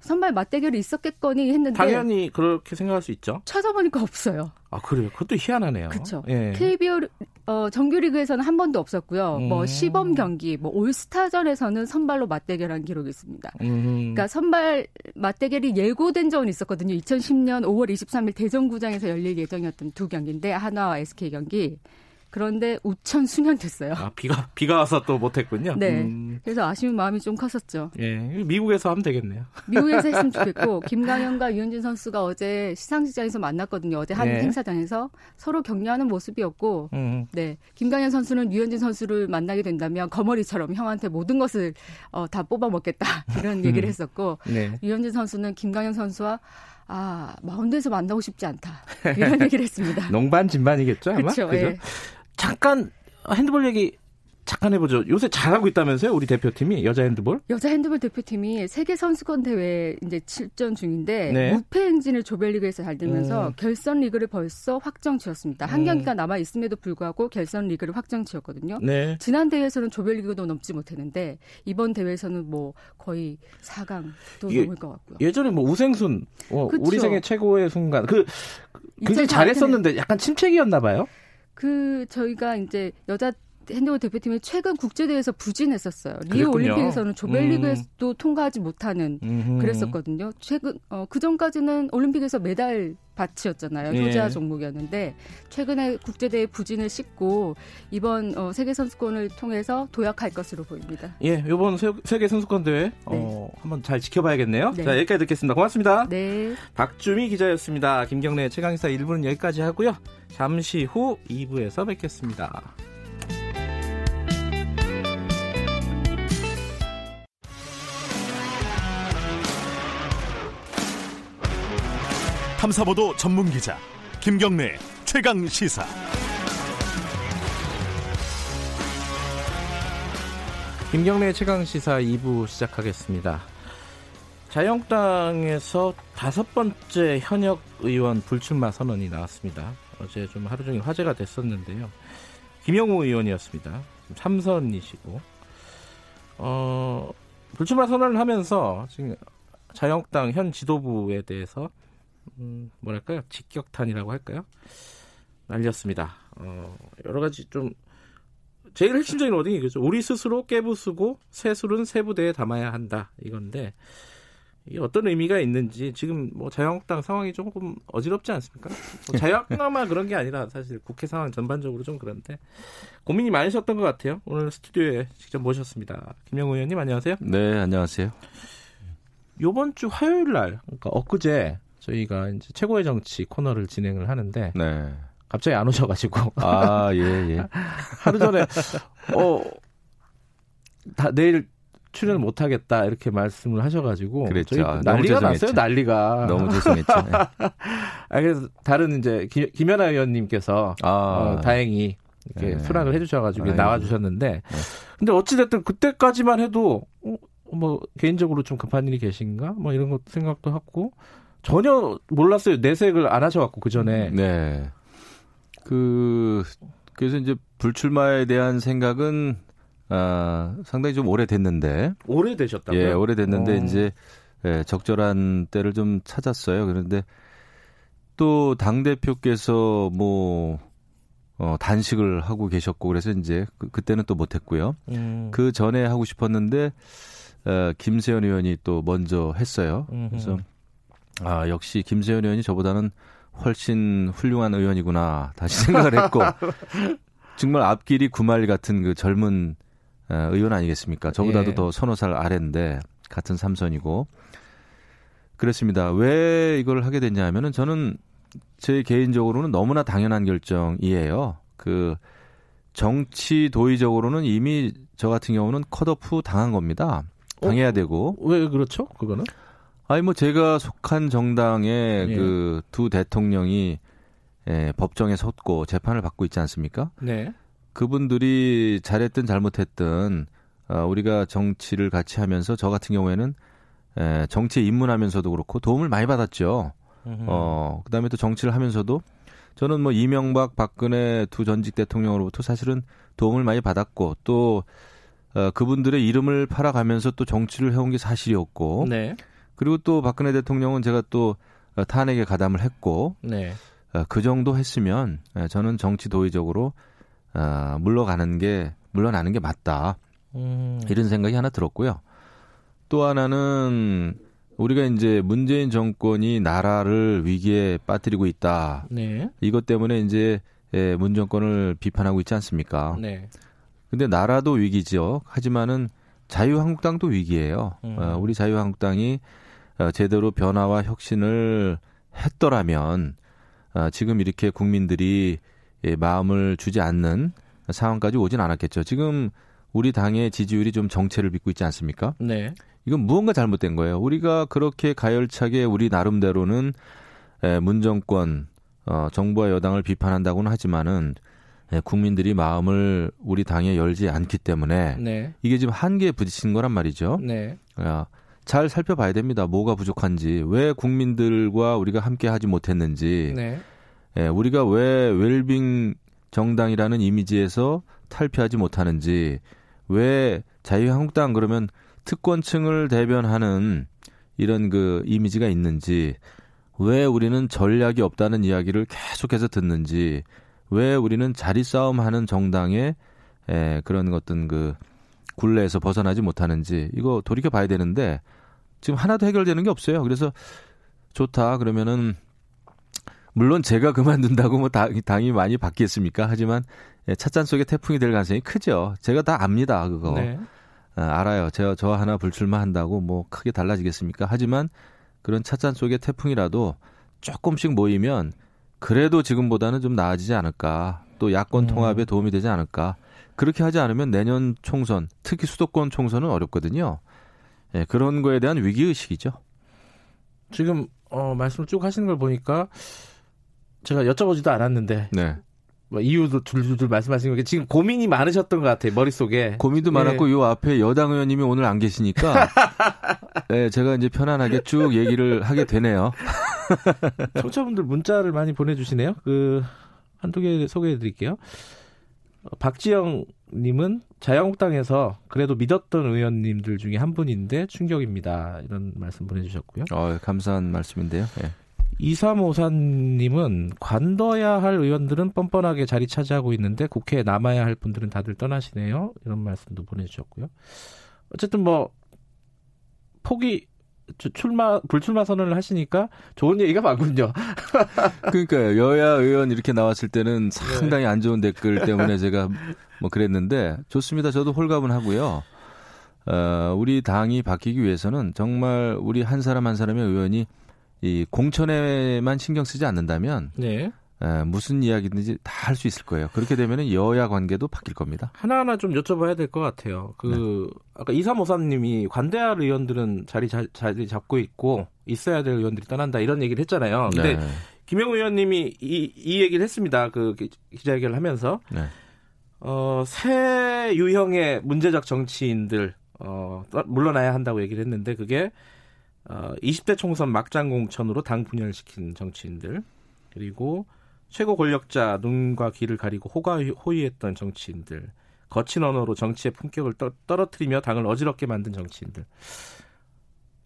선발 맞대결이 있었겠거니 했는데 당연히 그렇게 생각할 수 있죠. 찾아보니까 없어요. 아 그래요? 그것도 희한하네요. 그렇죠. 예. KBO 어, 정규리그에서는 한 번도 없었고요. 뭐 음. 뭐 시범 경기, 뭐 올스타전에서는 선발로 맞대결한 기록이 있습니다. 음. 그러니까 선발 맞대결이 예고된 적은 있었거든요. 2010년 5월 23일 대전구장에서 열릴 예정이었던 두 경기인데 한화와 SK 경기. 그런데 우천 수년 됐어요. 아, 비가 비가 와서 또 못했군요. 네. 음. 그래서 아쉬운 마음이 좀 컸었죠. 예, 미국에서 하면 되겠네요. 미국에서 했으면 좋겠고 김강현과 유현진 선수가 어제 시상식장에서 만났거든요. 어제 한 네. 행사장에서 서로 격려하는 모습이었고, 음. 네, 김강현 선수는 유현진 선수를 만나게 된다면 거머리처럼 형한테 모든 것을 어, 다 뽑아 먹겠다 이런 음. 얘기를 했었고, 네. 유현진 선수는 김강현 선수와 아 마운드에서 만나고 싶지 않다 이런 얘기를 했습니다. 농반 진반이겠죠 아마. 그렇죠. 예. 잠깐 핸드볼 얘기 잠깐 해보죠. 요새 잘하고 있다면서요, 우리 대표팀이 여자 핸드볼? 여자 핸드볼 대표팀이 세계 선수권 대회 이제 출전 중인데 네. 무패 행진을 조별리그에서 잘 들면서 음. 결선 리그를 벌써 확정 지었습니다. 한 음. 경기가 남아 있음에도 불구하고 결선 리그를 확정 지었거든요. 네. 지난 대회에서는 조별리그도 넘지 못했는데 이번 대회에서는 뭐 거의 4강도 넘을 것 같고요. 예전에 뭐 우생순, 어, 우리 생애 최고의 순간 그 굉장히 잘했었는데 약간 침체기였나 봐요. 그 저희가 이제 여자 핸드볼 대표팀이 최근 국제대회에서 부진했었어요. 리우 올림픽에서는 조별리그에서도 음. 통과하지 못하는. 그랬었거든요. 최근 어, 그 전까지는 올림픽에서 메달 밭이었잖아요. 효자 예. 종목이었는데 최근에 국제대회 부진을 씻고 이번 어, 세계 선수권을 통해서 도약할 것으로 보입니다. 예, 이번 세계 선수권 대회 네. 어, 한번 잘 지켜봐야겠네요. 네. 자, 여기까지 듣겠습니다. 고맙습니다. 네. 박주미 기자였습니다. 김경래 최강사 1부는 여기까지 하고요. 잠시 후 2부에서 뵙겠습니다. 탐사보도 전문 기자 김경래 최강 시사. 김경래 최강 시사 2부 시작하겠습니다. 자영당에서 다섯 번째 현역 의원 불출마 선언이 나왔습니다. 어제 좀 하루 종일 화제가 됐었는데요. 김영우 의원이었습니다. 삼선이시고 어, 불출마 선언을 하면서 지금 자영당 현 지도부에 대해서 음, 뭐랄까요 직격탄이라고 할까요? 날렸습니다. 어, 여러 가지 좀 제일 핵심적인 워딩이 이거죠. 우리 스스로 깨부수고 새술은 세부대에 담아야 한다 이건데 이게 어떤 의미가 있는지 지금 뭐 자유한국당 상황이 조금 어지럽지 않습니까? 뭐 자유한국당만 그런 게 아니라 사실 국회 상황 전반적으로 좀 그런데 고민이 많으셨던 것 같아요. 오늘 스튜디오에 직접 모셨습니다. 김영우 의원님 안녕하세요. 네 안녕하세요. 요번 주 화요일 날 그러니까 엊그제 저희가 이제 최고의 정치 코너를 진행을 하는데 네. 갑자기 안 오셔가지고 아예 예. 하루 전에 어 다 내일 출연을 못 하겠다 이렇게 말씀을 하셔가지고 그랬죠. 저희 난리가 났어요 난리가 너무 죄송했죠. 네. 아 그래서 다른 이제 김, 김연아 의원님께서 아. 어, 다행히 이렇게 네. 수락을 해주셔가지고 아이고. 나와주셨는데 네. 근데 어찌 됐든 그때까지만 해도 어, 뭐 개인적으로 좀 급한 일이 계신가 뭐 이런 것 생각도 하고 전혀 몰랐어요. 내색을 안 하셔갖고 그 전에. 네. 그 그래서 이제 불출마에 대한 생각은 아, 상당히 좀 오래됐는데. 오래되셨다고요? 예, 오래됐는데 어. 이제 예, 적절한 때를 좀 찾았어요. 그런데 또 당 대표께서 뭐 어, 단식을 하고 계셨고 그래서 이제 그, 그때는 또 못했고요. 음. 그 전에 하고 싶었는데 어, 김세현 의원이 또 먼저 했어요. 그래서 아, 역시 김세현 의원이 저보다는 훨씬 훌륭한 의원이구나. 다시 생각을 했고, 정말 앞길이 구말 같은 그 젊은 어, 의원 아니겠습니까? 저보다도 예. 더 서너 살 아래인데, 같은 삼선이고. 그렇습니다. 왜 이걸 하게 됐냐 하면은 저는 제 개인적으로는 너무나 당연한 결정이에요. 그 정치 도의적으로는 이미 저 같은 경우는 컷오프 당한 겁니다. 당해야 어? 되고. 왜 그렇죠? 그거는? 아니 뭐 제가 속한 정당의 예. 그두 대통령이 예, 법정에 섰고 재판을 받고 있지 않습니까? 네. 그분들이 잘했든 잘못했든 어, 우리가 정치를 같이 하면서 저 같은 경우에는 예, 정치에 입문하면서도 그렇고 도움을 많이 받았죠. 어, 그다음에 또 정치를 하면서도 저는 뭐 이명박, 박근혜 두 전직 대통령으로부터 사실은 도움을 많이 받았고 또 어, 그분들의 이름을 팔아가면서 또 정치를 해온 게 사실이었고 네. 그리고 또 박근혜 대통령은 제가 또 탄핵에 가담을 했고 네. 어, 그 정도 했으면 예, 저는 정치 도의적으로 어, 물러가는 게 물러나는 게 맞다 음. 이런 생각이 하나 들었고요. 또 하나는 우리가 이제 문재인 정권이 나라를 위기에 빠뜨리고 있다. 네. 이것 때문에 이제 예, 문 정권을 비판하고 있지 않습니까? 네. 근데 나라도 위기죠. 하지만은 자유한국당도 위기예요. 음. 어, 우리 자유한국당이 어, 제대로 변화와 혁신을 했더라면 어, 지금 이렇게 국민들이 예, 마음을 주지 않는 상황까지 오진 않았겠죠. 지금 우리 당의 지지율이 좀 정체를 빚고 있지 않습니까? 네. 이건 무언가 잘못된 거예요. 우리가 그렇게 가열차게 우리 나름대로는 예, 문정권 어, 정부와 여당을 비판한다고는 하지만은 예, 국민들이 마음을 우리 당에 열지 않기 때문에 네. 이게 지금 한계에 부딪힌 거란 말이죠. 네. 어, 잘 살펴봐야 됩니다. 뭐가 부족한지, 왜 국민들과 우리가 함께 하지 못했는지, 네. 예, 우리가 왜 웰빙 정당이라는 이미지에서 탈피하지 못하는지, 왜 자유한국당 그러면 특권층을 대변하는 이런 그 이미지가 있는지, 왜 우리는 전략이 없다는 이야기를 계속해서 듣는지, 왜 우리는 자리 싸움하는 정당의 에, 그런 어떤 그 굴레에서 벗어나지 못하는지 이거 돌이켜 봐야 되는데 지금 하나도 해결되는 게 없어요. 그래서 좋다 그러면은 물론 제가 그만둔다고 뭐 당, 당이 많이 바뀌겠습니까? 하지만 예, 찻잔 속에 태풍이 될 가능성이 크죠. 제가 다 압니다, 그거. 네. 아, 알아요. 제가 저 하나 불출마한다고 뭐 크게 달라지겠습니까? 하지만 그런 찻잔 속의 태풍이라도 조금씩 모이면 그래도 지금보다는 좀 나아지지 않을까. 또 야권 음. 통합에 도움이 되지 않을까. 그렇게 하지 않으면 내년 총선, 특히 수도권 총선은 어렵거든요. 예, 그런 거에 대한 위기 의식이죠. 지금 어, 말씀을 쭉 하시는 걸 보니까 제가 여쭤보지도 않았는데 네. 뭐 이유도 둘둘둘 말씀하시는 게 지금 고민이 많으셨던 것 같아요 머릿속에 고민도 네. 많았고 요 앞에 여당 의원님이 오늘 안 계시니까 네, 제가 이제 편안하게 쭉 얘기를 하게 되네요. 청취자분들 문자를 많이 보내주시네요. 그 한두 개 소개해드릴게요. 어, 박지영 님은 자유한국당에서 그래도 믿었던 의원님들 중에 한 분인데 충격입니다. 이런 말씀 보내주셨고요. 어, 감사한 말씀인데요. 네. 2354님은 관둬야 할 의원들은 뻔뻔하게 자리 차지하고 있는데 국회에 남아야 할 분들은 다들 떠나시네요. 이런 말씀도 보내주셨고요. 어쨌든 뭐 포기 출마 불출마 선언을 하시니까 좋은 얘기가 많군요. 그러니까요. 여야 의원 이렇게 나왔을 때는 상당히 안 좋은 댓글 때문에 제가 뭐 그랬는데 좋습니다. 저도 홀가분 하고요. 어, 우리 당이 바뀌기 위해서는 정말 우리 한 사람 한 사람의 의원이 이 공천에만 신경 쓰지 않는다면 네. 에, 무슨 이야기든지 다 할 수 있을 거예요. 그렇게 되면 여야 관계도 바뀔 겁니다. 하나하나 좀 여쭤봐야 될 것 같아요. 그 네. 아까 이사모사님이 관대할 의원들은 자리 자, 자리 잡고 있고 있어야 될 의원들이 떠난다 이런 얘기를 했잖아요. 근데 네. 김영우 의원님이 이, 이 얘기를 했습니다. 그 기자회견을 하면서 네. 어, 새 유형의 문제적 정치인들 어, 물러나야 한다고 얘기를 했는데 그게 어, 20대 총선 막장 공천으로 당 분열시킨 정치인들 그리고 최고 권력자 눈과 귀를 가리고 호가호위했던 정치인들, 거친 언어로 정치의 품격을 떠, 떨어뜨리며 당을 어지럽게 만든 정치인들.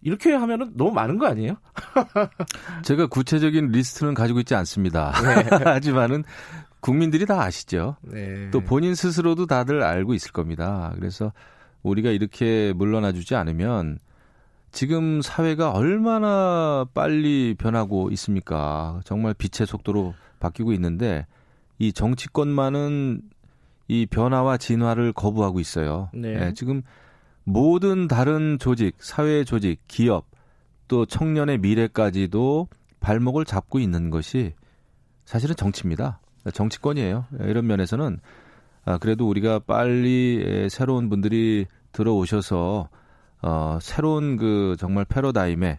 이렇게 하면은 너무 많은 거 아니에요? 제가 구체적인 리스트는 가지고 있지 않습니다. 네. 하지만은 국민들이 다 아시죠. 네. 또 본인 스스로도 다들 알고 있을 겁니다. 그래서 우리가 이렇게 물러나 주지 않으면 지금 사회가 얼마나 빨리 변하고 있습니까? 정말 빛의 속도로 바뀌고 있는데 이 정치권만은 이 변화와 진화를 거부하고 있어요. 네. 네, 지금 모든 다른 조직, 사회 조직, 기업 또 청년의 미래까지도 발목을 잡고 있는 것이 사실은 정치입니다. 정치권이에요. 이런 면에서는 아, 그래도 우리가 빨리 새로운 분들이 들어오셔서 어, 새로운 그 정말 패러다임에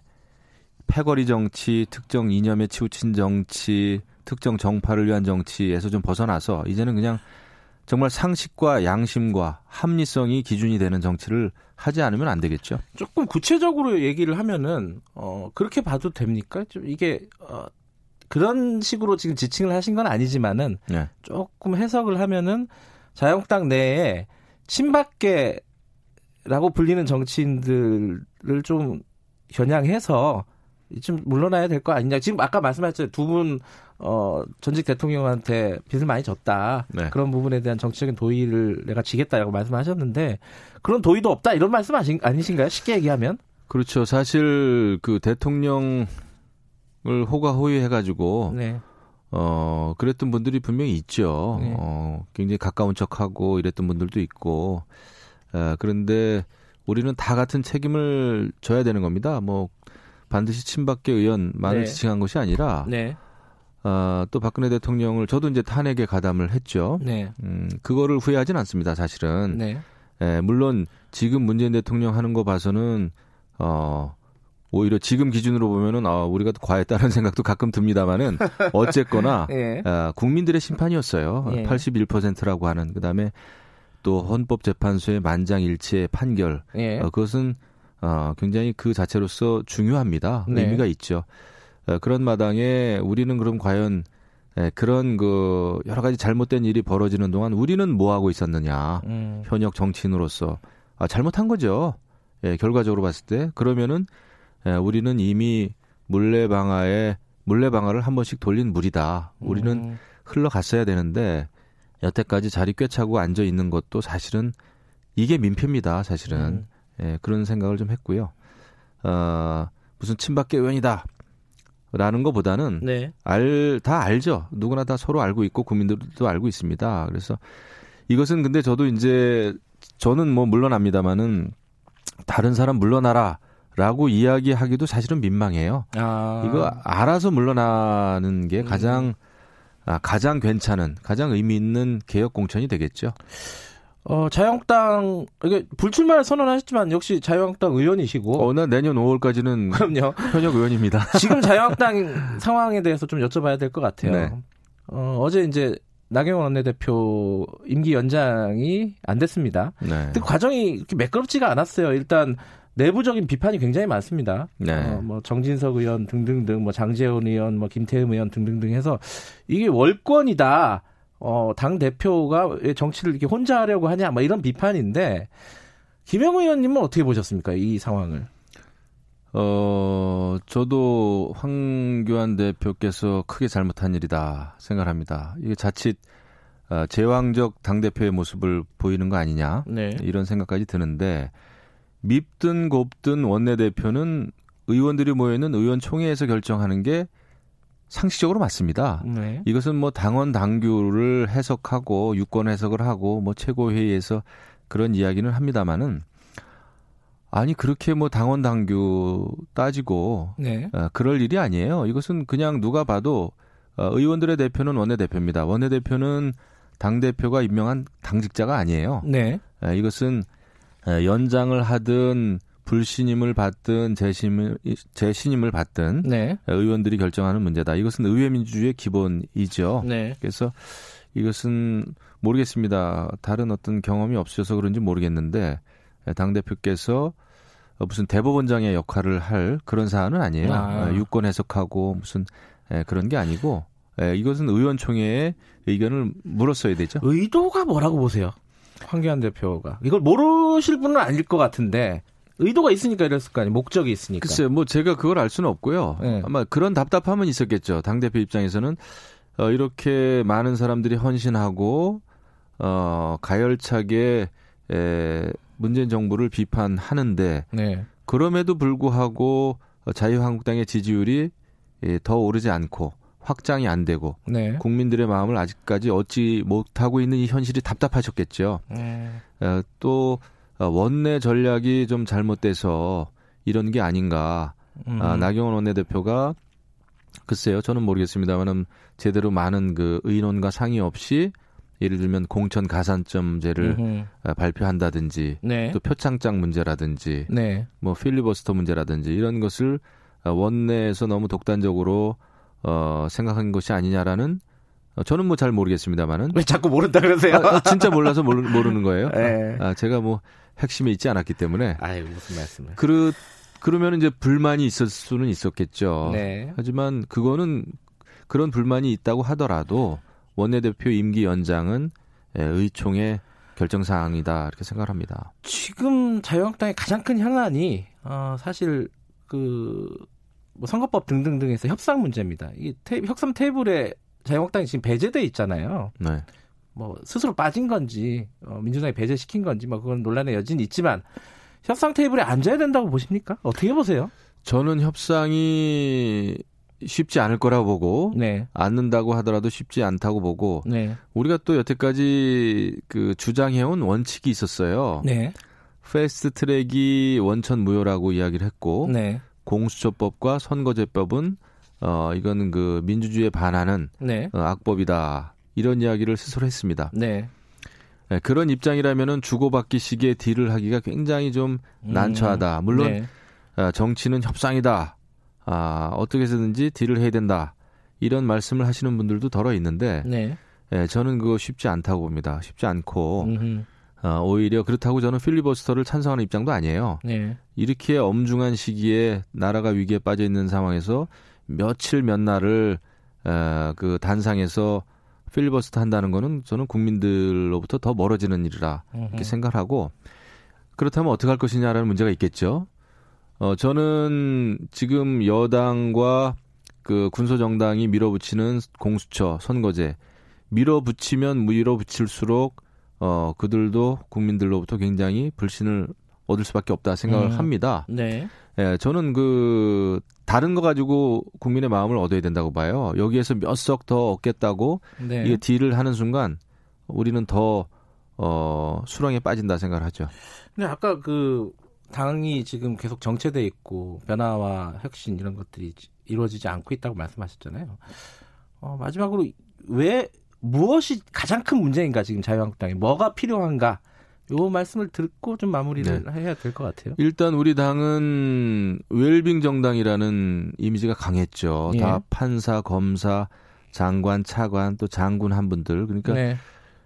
패거리 정치, 특정 이념에 치우친 정치, 특정 정파를 위한 정치에서 좀 벗어나서 이제는 그냥 정말 상식과 양심과 합리성이 기준이 되는 정치를 하지 않으면 안 되겠죠. 조금 구체적으로 얘기를 하면은 어 그렇게 봐도 됩니까? 좀 이게 어 그런 식으로 지금 지칭을 하신 건 아니지만은 네. 조금 해석을 하면은 자유한국당 내에 친박계 라고 불리는 정치인들을 좀 겨냥해서 좀 물러나야 될 거 아니냐. 지금 아까 말씀하셨죠. 두 분 어, 전직 대통령한테 빚을 많이 졌다. 네. 그런 부분에 대한 정치적인 도의를 내가 지겠다라고 말씀하셨는데 그런 도의도 없다 이런 말씀 아신, 아니신가요? 쉽게 얘기하면? 그렇죠. 사실 그 대통령을 호가호위해가지고 네. 어 그랬던 분들이 분명히 있죠. 네. 어 굉장히 가까운 척하고 이랬던 분들도 있고. 어, 그런데 우리는 다 같은 책임을 져야 되는 겁니다. 뭐 반드시 친박계 의원만을 네. 지칭한 것이 아니라. 네. 어, 또 박근혜 대통령을 저도 이제 탄핵에 가담을 했죠. 네. 음, 그거를 후회하진 않습니다, 사실은. 네. 예, 물론 지금 문재인 대통령 하는 거 봐서는 어 오히려 지금 기준으로 보면은 아 우리가 과했다는 생각도 가끔 듭니다만은 어쨌거나 예. 아, 국민들의 심판이었어요. 예. 81%라고 하는 그다음에 또 헌법재판소의 만장일치의 판결 예. 어, 그것은 어, 굉장히 그 자체로서 중요합니다. 네. 의미가 있죠. 어, 그런 마당에 우리는 그럼 과연 예, 그런 그 여러 가지 잘못된 일이 벌어지는 동안 우리는 뭐 하고 있었느냐 음. 현역 정치인으로서 아, 잘못한 거죠. 예, 결과적으로 봤을 때 그러면은 예, 우리는 이미 물레방아에 물레방아를 한 번씩 돌린 물이다. 우리는 음. 흘러갔어야 되는데 여태까지 자리 꿰차고 앉아 있는 것도 사실은 이게 민폐입니다. 사실은 음. 예, 그런 생각을 좀 했고요. 어, 무슨 친박계 의원이다. 라는 것보다는 네. 알, 다 알죠. 누구나 다 서로 알고 있고 국민들도 알고 있습니다. 그래서 이것은 근데 저도 이제 저는 뭐 물러납니다마는 다른 사람 물러나라. 라고 이야기하기도 사실은 민망해요. 아. 이거 알아서 물러나는 게 가장 음. 아, 가장 괜찮은, 가장 의미 있는 개혁 공천이 되겠죠. 어, 자유한국당, 이게 불출마를 선언하셨지만 역시 자유한국당 의원이시고. 어, 난 내년 5월까지는. 그럼요. 현역 의원입니다. 지금 자유한국당 상황에 대해서 좀 여쭤봐야 될 것 같아요. 네. 어, 어제 이제 나경원 원내대표 임기 연장이 안 됐습니다. 네. 근데 과정이 이렇게 매끄럽지가 않았어요. 일단 내부적인 비판이 굉장히 많습니다. 네. 어, 뭐 정진석 의원 등등등, 뭐 장재원 의원, 뭐 김태흠 의원 등등등 해서 이게 월권이다. 어, 당 대표가 왜 정치를 이렇게 혼자 하려고 하냐, 뭐 이런 비판인데 김영 의원님은 어떻게 보셨습니까? 이 상황을? 어, 저도 황교안 대표께서 크게 잘못한 일이다 생각합니다. 이게 자칫 어, 제왕적 당 대표의 모습을 보이는 거 아니냐 네. 이런 생각까지 드는데 밉든 곱든 원내대표는 의원들이 모여있는 의원총회에서 결정하는 게 상식적으로 맞습니다. 네. 이것은 뭐 당원 당규를 해석하고 유권 해석을 하고 뭐 최고회의에서 그런 이야기는 합니다마는 아니 그렇게 뭐 당원 당규 따지고 네. 어, 그럴 일이 아니에요. 이것은 그냥 누가 봐도 어, 의원들의 대표는 원내 대표입니다. 원내 대표는 당 대표가 임명한 당직자가 아니에요. 네. 어, 이것은 어, 연장을 하든 불신임을 받든 재심을 재신임을 받든 네. 의원들이 결정하는 문제다. 이것은 의회 민주주의의 기본이죠. 네. 그래서 이것은 모르겠습니다. 다른 어떤 경험이 없어서 그런지 모르겠는데 당 대표께서 무슨 대법원장의 역할을 할 그런 사안은 아니에요. 아. 어, 유권 해석하고 무슨 그런 게 아니고 이것은 의원총회의 의견을 물었어야 되죠. 의도가 뭐라고 보세요? 황교안 대표가 이걸 모르실 분은 아닐 것 같은데 의도가 있으니까 이랬을 거 아니에요. 목적이 있으니까. 글쎄요, 뭐 제가 그걸 알 수는 없고요. 네. 아마 그런 답답함은 있었겠죠. 당 대표 입장에서는 어, 이렇게 많은 사람들이 헌신하고 어, 가열차게 에, 문재인 정부를 비판하는데 네. 그럼에도 불구하고 자유한국당의 지지율이 예, 더 오르지 않고 확장이 안 되고 네. 국민들의 마음을 아직까지 얻지 못하고 있는 이 현실이 답답하셨겠죠. 네. 어, 또 어, 원내 전략이 좀 잘못돼서 이런 게 아닌가. 음. 아, 나경원 원내대표가 글쎄요, 저는 모르겠습니다만은 제대로 많은 그 의논과 상의 없이 예를 들면 공천 가산점제를 음흠. 아, 발표한다든지 네. 또 표창장 문제라든지 네. 뭐 필리버스터 문제라든지 이런 것을 아, 원내에서 너무 독단적으로 어, 생각한 것이 아니냐라는 어, 저는 뭐 잘 모르겠습니다만은 왜 자꾸 모른다 그러세요? 아, 아, 진짜 몰라서 모르, 모르는 거예요. 네. 아, 제가 뭐 핵심에 있지 않았기 때문에. 아유 무슨 말씀을? 그러 그러면 이제 불만이 있을 수는 있었겠죠. 네. 하지만 그거는 그런 불만이 있다고 하더라도 원내대표 임기 연장은 예, 의총의 결정 사항이다 이렇게 생각합니다. 지금 자유한국당의 가장 큰 현안이 어, 사실 그 뭐 선거법 등등등에서 협상 문제입니다. 이 테, 협상 테이블에 자유한국당이 지금 배제돼 있잖아요. 네. 뭐 스스로 빠진 건지 어, 민주당이 배제시킨 건지 뭐 그건 논란의 여지는 있지만 협상 테이블에 앉아야 된다고 보십니까? 어떻게 보세요? 저는 협상이 쉽지 않을 거라고 보고 네. 앉는다고 하더라도 쉽지 않다고 보고 네. 우리가 또 여태까지 그 주장해온 원칙이 있었어요. 네. 패스트 트랙이 원천 무효라고 이야기를 했고 네. 공수처법과 선거제법은 어 이거는 그 민주주의에 반하는 네. 어, 악법이다 이런 이야기를 스스로 했습니다. 네. 네, 그런 입장이라면은 주고받기 시기에 딜을 하기가 굉장히 좀 음. 난처하다. 물론 네. 어, 정치는 협상이다. 아, 어떻게 해서든지 딜을 해야 된다. 이런 말씀을 하시는 분들도 덜어 있는데 네. 예, 저는 그거 쉽지 않다고 봅니다. 쉽지 않고 어, 오히려 그렇다고 저는 필리버스터를 찬성하는 입장도 아니에요. 네. 이렇게 엄중한 시기에 나라가 위기에 빠져 있는 상황에서 며칠 몇 날을 어, 그 단상에서 필리버스터 한다는 거는 저는 국민들로부터 더 멀어지는 일이라 이렇게 생각하고 그렇다면 어떻게 할 것이냐라는 문제가 있겠죠. 어, 저는 지금 여당과 그 군소정당이 밀어붙이는 공수처, 선거제, 밀어붙이면 밀어붙일수록 어, 그들도 국민들로부터 굉장히 불신을 얻을 수밖에 없다 생각을 음. 합니다. 네. 예, 저는 그 다른 거 가지고 국민의 마음을 얻어야 된다고 봐요. 여기에서 몇 석 더 얻겠다고 네. 이게 딜을 하는 순간 우리는 더 어, 수렁에 빠진다 생각을 하죠. 근데 아까 그 당이 지금 계속 정체돼 있고 변화와 혁신 이런 것들이 이루어지지 않고 있다고 말씀하셨잖아요. 어, 마지막으로 왜 무엇이 가장 큰 문제인가 지금 자유한국당이 뭐가 필요한가 요 말씀을 듣고 좀 마무리를 네. 해야 될 것 같아요. 일단 우리 당은 웰빙 정당이라는 이미지가 강했죠. 예. 다 판사, 검사, 장관, 차관 또 장군 한 분들 그러니까 네.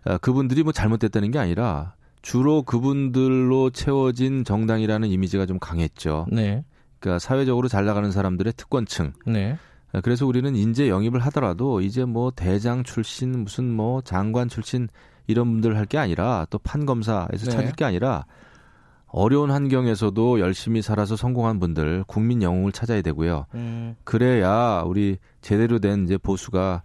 아, 그분들이 뭐 잘못됐다는 게 아니라 주로 그분들로 채워진 정당이라는 이미지가 좀 강했죠. 네. 그러니까 사회적으로 잘 나가는 사람들의 특권층. 네. 아, 그래서 우리는 인재 영입을 하더라도 이제 뭐 대장 출신 무슨 뭐 장관 출신 이런 분들 할 게 아니라 또 판검사에서 네. 찾을 게 아니라 어려운 환경에서도 열심히 살아서 성공한 분들 국민 영웅을 찾아야 되고요. 음. 그래야 우리 제대로 된 이제 보수가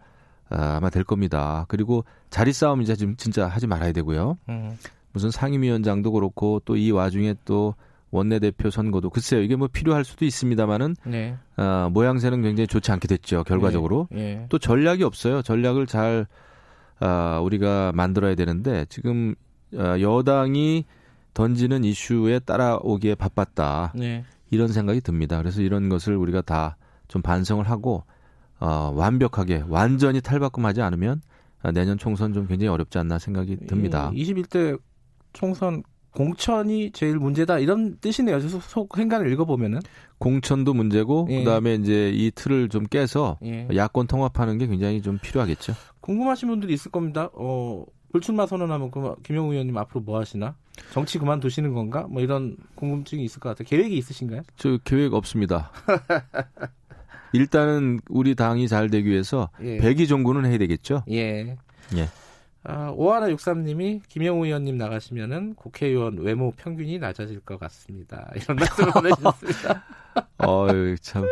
아, 아마 될 겁니다. 그리고 자리 싸움 이제 좀 진짜 하지 말아야 되고요. 음. 무슨 상임위원장도 그렇고 또 이 와중에 또 원내대표 선거도 글쎄요 이게 뭐 필요할 수도 있습니다만은 네. 어, 모양새는 굉장히 좋지 않게 됐죠 결과적으로 네. 네. 또 전략이 없어요 전략을 잘 어, 우리가 만들어야 되는데 지금 어, 여당이 던지는 이슈에 따라오기에 바빴다 네. 이런 생각이 듭니다 그래서 이런 것을 우리가 다 좀 반성을 하고 어, 완벽하게 완전히 탈바꿈하지 않으면 내년 총선 좀 굉장히 어렵지 않나 생각이 듭니다. 21대 총선 공천이 제일 문제다 이런 뜻이네요. 속 행간을 읽어보면은 공천도 문제고 예. 그다음에 이제 이 틀을 좀 깨서 예. 야권 통합하는 게 굉장히 좀 필요하겠죠. 궁금하신 분들이 있을 겁니다. 어, 불출마 선언하면 그 김영우 의원님 앞으로 뭐 하시나? 정치 그만두시는 건가? 뭐 이런 궁금증이 있을 것 같아요. 계획이 있으신가요? 저 계획 없습니다. 일단은 우리 당이 잘 되기 위해서 예. 백의 종군은 해야 되겠죠. 예. 예. 아, 오하나 육삼님이 김영우 의원님 나가시면은 국회의원 외모 평균이 낮아질 것 같습니다. 이런 말씀을 보내주셨습니다. 어유 참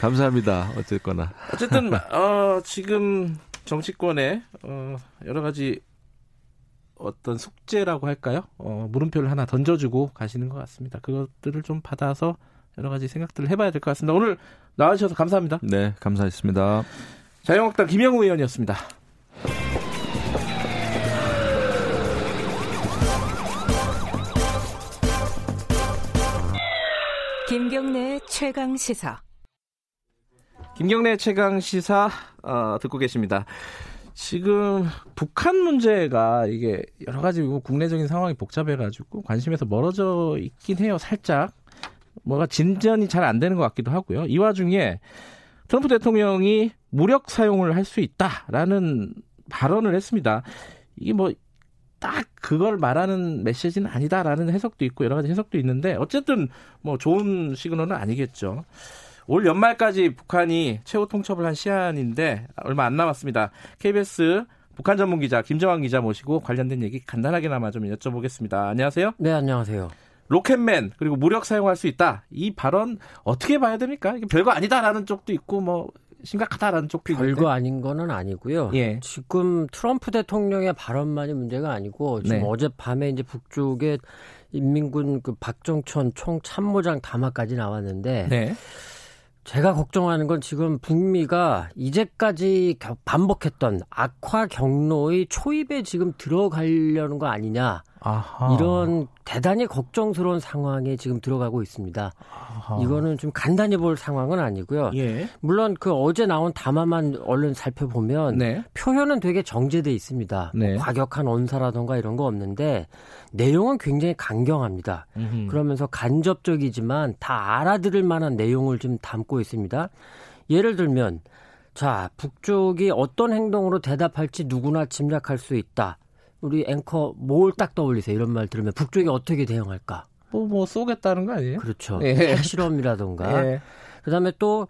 감사합니다. 어쨌거나 어쨌든 어, 지금 정치권에 어, 여러 가지 어떤 숙제라고 할까요? 어, 물음표를 하나 던져주고 가시는 것 같습니다. 그것들을 좀 받아서 여러 가지 생각들을 해봐야 될 것 같습니다. 오늘 나와주셔서 감사합니다. 네, 감사했습니다. 자유한국당 김영우 의원이었습니다. 김경래 최강 시사. 김경래 최강 시사 어, 듣고 계십니다. 지금 북한 문제가 이게 여러 가지 국내적인 상황이 복잡해가지고 관심에서 멀어져 있긴 해요. 살짝 뭐가 진전이 잘 안 되는 것 같기도 하고요. 이 와중에 트럼프 대통령이 무력 사용을 할 수 있다라는 발언을 했습니다. 이게 뭐 딱 그걸 말하는 메시지는 아니다라는 해석도 있고 여러 가지 해석도 있는데 어쨌든 뭐 좋은 시그널은 아니겠죠. 올 연말까지 북한이 최후 통첩을 한 시한인데 얼마 안 남았습니다. KBS 북한 전문 기자 김정환 기자 모시고 관련된 얘기 간단하게나마 좀 여쭤보겠습니다. 안녕하세요. 네, 안녕하세요. 로켓맨 그리고 무력 사용할 수 있다. 이 발언 어떻게 봐야 됩니까? 이게 별거 아니다라는 쪽도 있고 뭐 심각하다라는 쪽도 있는데. 별거 아닌 거는 아니고요. 예. 지금 트럼프 대통령의 발언만이 문제가 아니고 지금 네. 어젯밤에 이제 북쪽에 인민군 그 박정천 총 참모장 담화까지 나왔는데 네. 제가 걱정하는 건 지금 북미가 이제까지 반복했던 악화 경로의 초입에 지금 들어가려는 거 아니냐. 아하. 이런 대단히 걱정스러운 상황에 지금 들어가고 있습니다. 아하. 이거는 좀 간단히 볼 상황은 아니고요. 예. 물론 그 어제 나온 담화만 얼른 살펴보면 네. 표현은 되게 정제돼 있습니다. 뭐 네. 뭐 과격한 언사라던가 이런 거 없는데 내용은 굉장히 강경합니다. 음흠. 그러면서 간접적이지만 다 알아들을 만한 내용을 좀 담고 있습니다. 예를 들면 자, 북쪽이 어떤 행동으로 대답할지 누구나 짐작할 수 있다. 우리 앵커 뭘 딱 떠올리세요? 이런 말 들으면 북쪽이 어떻게 대응할까? 뭐, 뭐 쏘겠다는 거 아니에요? 그렇죠. 예. 핵실험이라던가. 예. 그다음에 또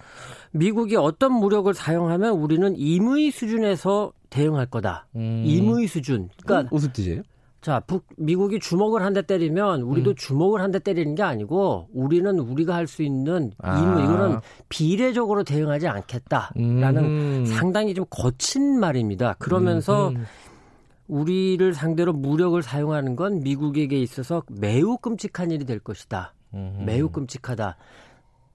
미국이 어떤 무력을 사용하면 우리는 임의 수준에서 대응할 거다. 음. 임의 수준. 그러니까 무슨 뜻이에요? 자, 북 미국이 주먹을 한 대 때리면 우리도 음. 주먹을 한 대 때리는 게 아니고 우리는 우리가 할 수 있는 아. 임의 이거는 비례적으로 대응하지 않겠다라는 음. 상당히 좀 거친 말입니다. 그러면서 음. 음. 우리를 상대로 무력을 사용하는 건 미국에게 있어서 매우 끔찍한 일이 될 것이다. 음 매우 끔찍하다.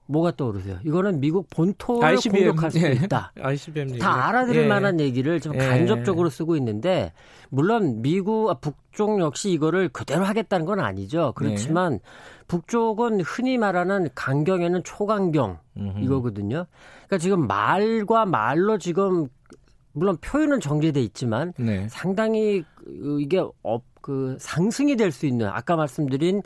뭐가 떠오르세요? 이거는 미국 본토를 ICBM, 공격할 수도 예. 있다. ICBM 다 알아들을 예. 만한 얘기를 좀 예. 간접적으로 쓰고 있는데 물론 미국 아, 북쪽 역시 이거를 그대로 하겠다는 건 아니죠. 그렇지만 네. 북쪽은 흔히 말하는 강경에는 초강경 음흠. 이거거든요. 그러니까 지금 말과 말로 지금 물론 표현은 정제돼 있지만 네. 상당히 이게 up, 그 상승이 될 수 있는 아까 말씀드린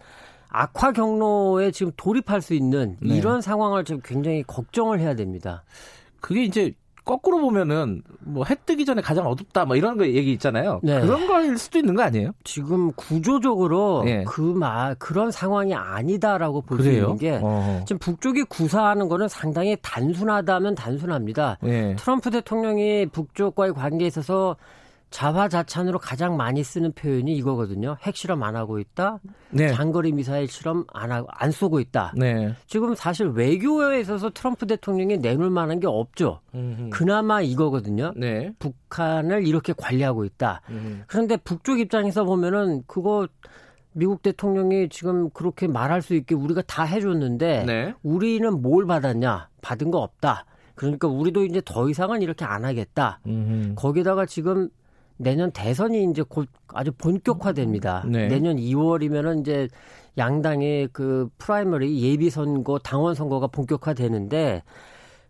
악화 경로에 지금 돌입할 수 있는 네. 이런 상황을 지금 굉장히 걱정을 해야 됩니다. 그게 이제 거꾸로 보면은 뭐 해 뜨기 전에 가장 어둡다 뭐 이런 거 얘기 있잖아요. 네. 그런 거일 수도 있는 거 아니에요? 지금 구조적으로 네. 그말 그런 상황이 아니다라고 볼 수 있는 게 어허. 지금 북쪽이 구사하는 거는 상당히 단순하다면 단순합니다. 네. 트럼프 대통령이 북쪽과의 관계에 있어서 자화자찬으로 가장 많이 쓰는 표현이 이거거든요. 핵실험 안 하고 있다. 네. 장거리 미사일 실험 안 하고 안 쏘고 있다. 네. 지금 사실 외교에 있어서 트럼프 대통령이 내놓을 만한 게 없죠. 음흠. 그나마 이거거든요. 네. 북한을 이렇게 관리하고 있다. 음흠. 그런데 북쪽 입장에서 보면은 그거 미국 대통령이 지금 그렇게 말할 수 있게 우리가 다 해줬는데 네. 우리는 뭘 받았냐? 받은 거 없다. 그러니까 우리도 이제 더 이상은 이렇게 안 하겠다. 음흠. 거기다가 지금 내년 대선이 이제 곧 아주 본격화됩니다. 네. 내년 2월이면은 이제 양당의 그 primary 예비 선거, 당원 선거가 본격화되는데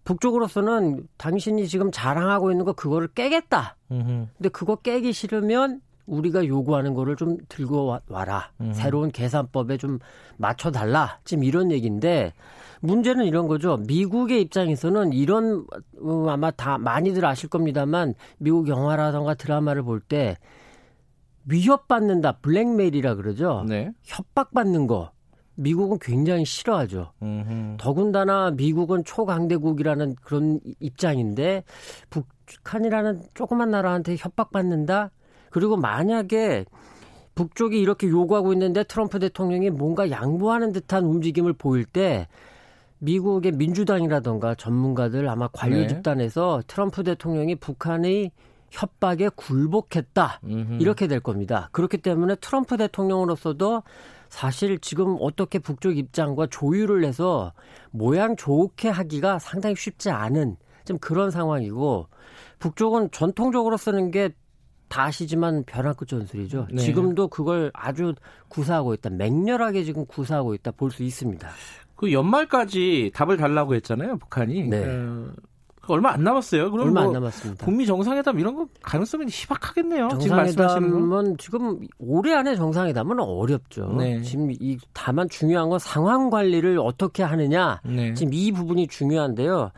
북쪽으로서는 당신이 지금 자랑하고 있는 거 그거를 깨겠다. 음흠. 근데 그거 깨기 싫으면 우리가 요구하는 거를 좀 들고 와라. 음. 새로운 계산법에 좀 맞춰 달라. 지금 이런 얘기인데 문제는 이런 거죠. 미국의 입장에서는 이런 어, 아마 다 많이들 아실 겁니다만 미국 영화라던가 드라마를 볼 때 위협받는다 블랙메일이라 그러죠. 네. 협박받는 거 미국은 굉장히 싫어하죠. 음흠. 더군다나 미국은 초강대국이라는 그런 입장인데 북한이라는 조그만 나라한테 협박받는다. 그리고 만약에 북쪽이 이렇게 요구하고 있는데 트럼프 대통령이 뭔가 양보하는 듯한 움직임을 보일 때 미국의 민주당이라던가 전문가들 아마 관료 네. 집단에서 트럼프 대통령이 북한의 협박에 굴복했다 음흠. 이렇게 될 겁니다. 그렇기 때문에 트럼프 대통령으로서도 사실 지금 어떻게 북쪽 입장과 조율을 해서 모양 좋게 하기가 상당히 쉽지 않은 좀 그런 상황이고 북쪽은 전통적으로 쓰는 게 다 아시지만 벼랑끝 전술이죠. 네. 지금도 그걸 아주 구사하고 있다. 맹렬하게 지금 구사하고 있다 볼 수 있습니다. 그 연말까지 답을 달라고 했잖아요, 북한이. 네. 어, 얼마 안 남았어요. 그럼 얼마 뭐 안 남았습니다. 북미 정상회담 이런 거 가능성이 희박하겠네요. 정상회담은 지금, 지금 올해 안에 정상회담은 어렵죠. 네. 지금 이 다만 중요한 건 상황 관리를 어떻게 하느냐. 네. 지금 이 부분이 중요한데요.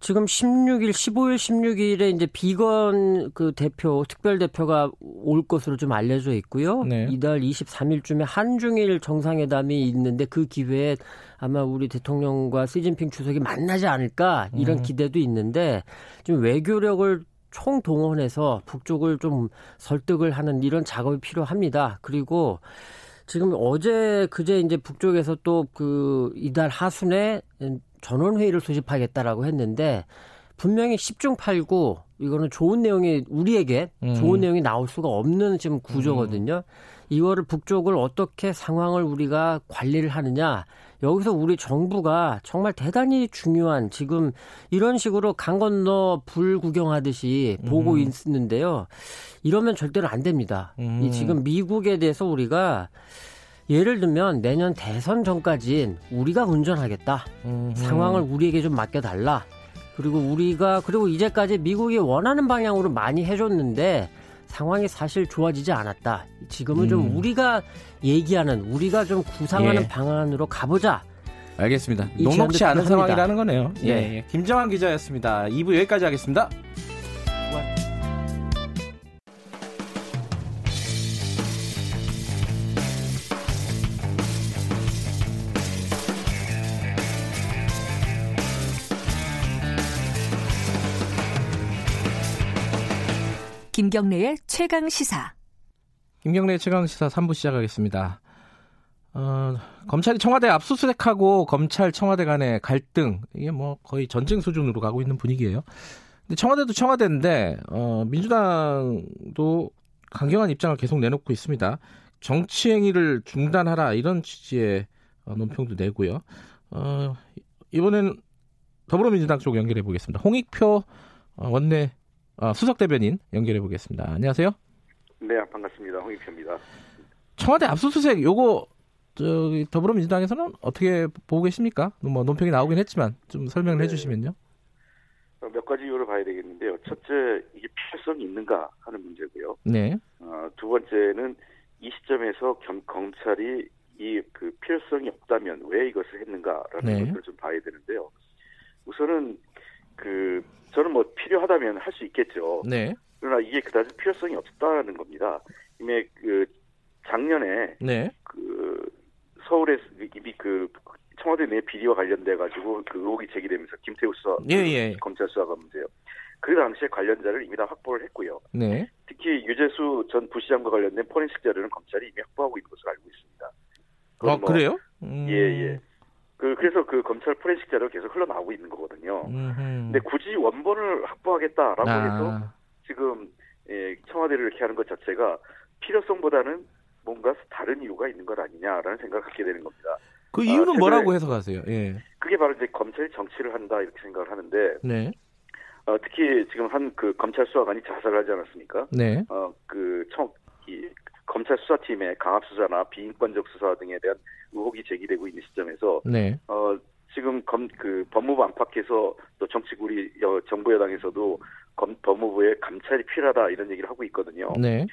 지금 16일, 15일, 16일에 이제 비건 그 대표, 특별 대표가 올 것으로 좀 알려져 있고요. 네. 이달 23일쯤에 한중일 정상회담이 있는데 그 기회에 아마 우리 대통령과 시진핑 주석이 만나지 않을까 이런 음. 기대도 있는데 좀 외교력을 총동원해서 북쪽을 좀 설득을 하는 이런 작업이 필요합니다. 그리고 지금 어제 그제 이제 북쪽에서 또 그 이달 하순에 전원 회의를 소집하겠다라고 했는데 분명히 10중 8구 이거는 좋은 내용이 우리에게 음. 좋은 내용이 나올 수가 없는 지금 구조거든요. 음. 이거를 북쪽을 어떻게 상황을 우리가 관리를 하느냐 여기서 우리 정부가 정말 대단히 중요한 지금 이런 식으로 강 건너 불 구경하듯이 보고 음. 있는데요. 이러면 절대로 안 됩니다. 음. 이 지금 미국에 대해서 우리가 예를 들면 내년 대선 전까지는 우리가 운전하겠다. 음흠. 상황을 우리에게 좀 맡겨달라. 그리고 우리가 그리고 이제까지 미국이 원하는 방향으로 많이 해줬는데 상황이 사실 좋아지지 않았다. 지금은 음. 좀 우리가 얘기하는 우리가 좀 구상하는 예. 방안으로 가보자. 알겠습니다. 녹록치 않은 상황이라는 거네요. 예. 예. 김정환 기자였습니다. 2부 여기까지 하겠습니다. 김경래의 최강 시사. 김경래의 최강 시사 3부 시작하겠습니다. 어, 검찰이 청와대 압수수색하고 검찰 청와대 간의 갈등 이게 뭐 거의 전쟁 수준으로 가고 있는 분위기예요. 근데 청와대도 청와대인데 어, 민주당도 강경한 입장을 계속 내놓고 있습니다. 정치 행위를 중단하라 이런 취지의 어, 논평도 내고요. 어, 이번엔 더불어민주당 쪽 연결해 보겠습니다. 홍익표 어, 원내 어, 수석 대변인 연결해 보겠습니다. 안녕하세요. 네, 반갑습니다. 홍익표입니다. 청와대 압수수색 요거 저기 더불어민주당에서는 어떻게 보고 계십니까? 뭐 논평이 나오긴 했지만 좀 설명을 네. 해주시면요. 어, 몇 가지 이유를 봐야 되겠는데요. 첫째, 이게 필요성이 있는가 하는 문제고요. 네. 어, 두 번째는 이 시점에서 겸, 검찰이 이 그 필요성이 없다면 왜 이것을 했는가라는 네. 것을 좀 봐야 되는데요. 우선은 그 저는 뭐 필요하다면 할 수 있겠죠. 네. 그러나 이게 그다지 필요성이 없다는 겁니다. 이미 그 작년에 네. 그 서울에 이미 그 청와대 내 비리와 관련돼 가지고 그 의혹이 제기되면서 김태우 수사 예, 예. 검찰 수사가 문제요. 그 당시에 관련자를 이미 다 확보를 했고요. 네. 특히 유재수 전 부시장과 관련된 포렌식 자료는 검찰이 이미 확보하고 있는 것으로 알고 있습니다. 아, 뭐, 그래요? 음... 예, 예. 그, 그래서 그 검찰 포렌식 자료가 계속 흘러나오고 있는 거거든요. 음흠. 근데 굳이 원본을 확보하겠다라고 아. 해서 지금 예, 청와대를 이렇게 하는 것 자체가 필요성보다는 뭔가 다른 이유가 있는 것 아니냐라는 생각을 갖게 되는 겁니다. 그 이유는 아, 뭐라고 해석하세요? 예. 그게 바로 이제 검찰이 정치를 한다 이렇게 생각을 하는데. 네. 어, 특히 지금 한 그 검찰 수사관이 자살을 하지 않았습니까? 네. 어, 그 청, 이 검찰 수사팀의 강압 수사나 비인권적 수사 등에 대한 의혹이 제기되고 있는 시점에서 네. 어, 지금 검, 그 법무부 안팎에서 또 정치구리 정부 여당에서도 검, 법무부의 감찰이 필요하다 이런 얘기를 하고 있거든요. 네.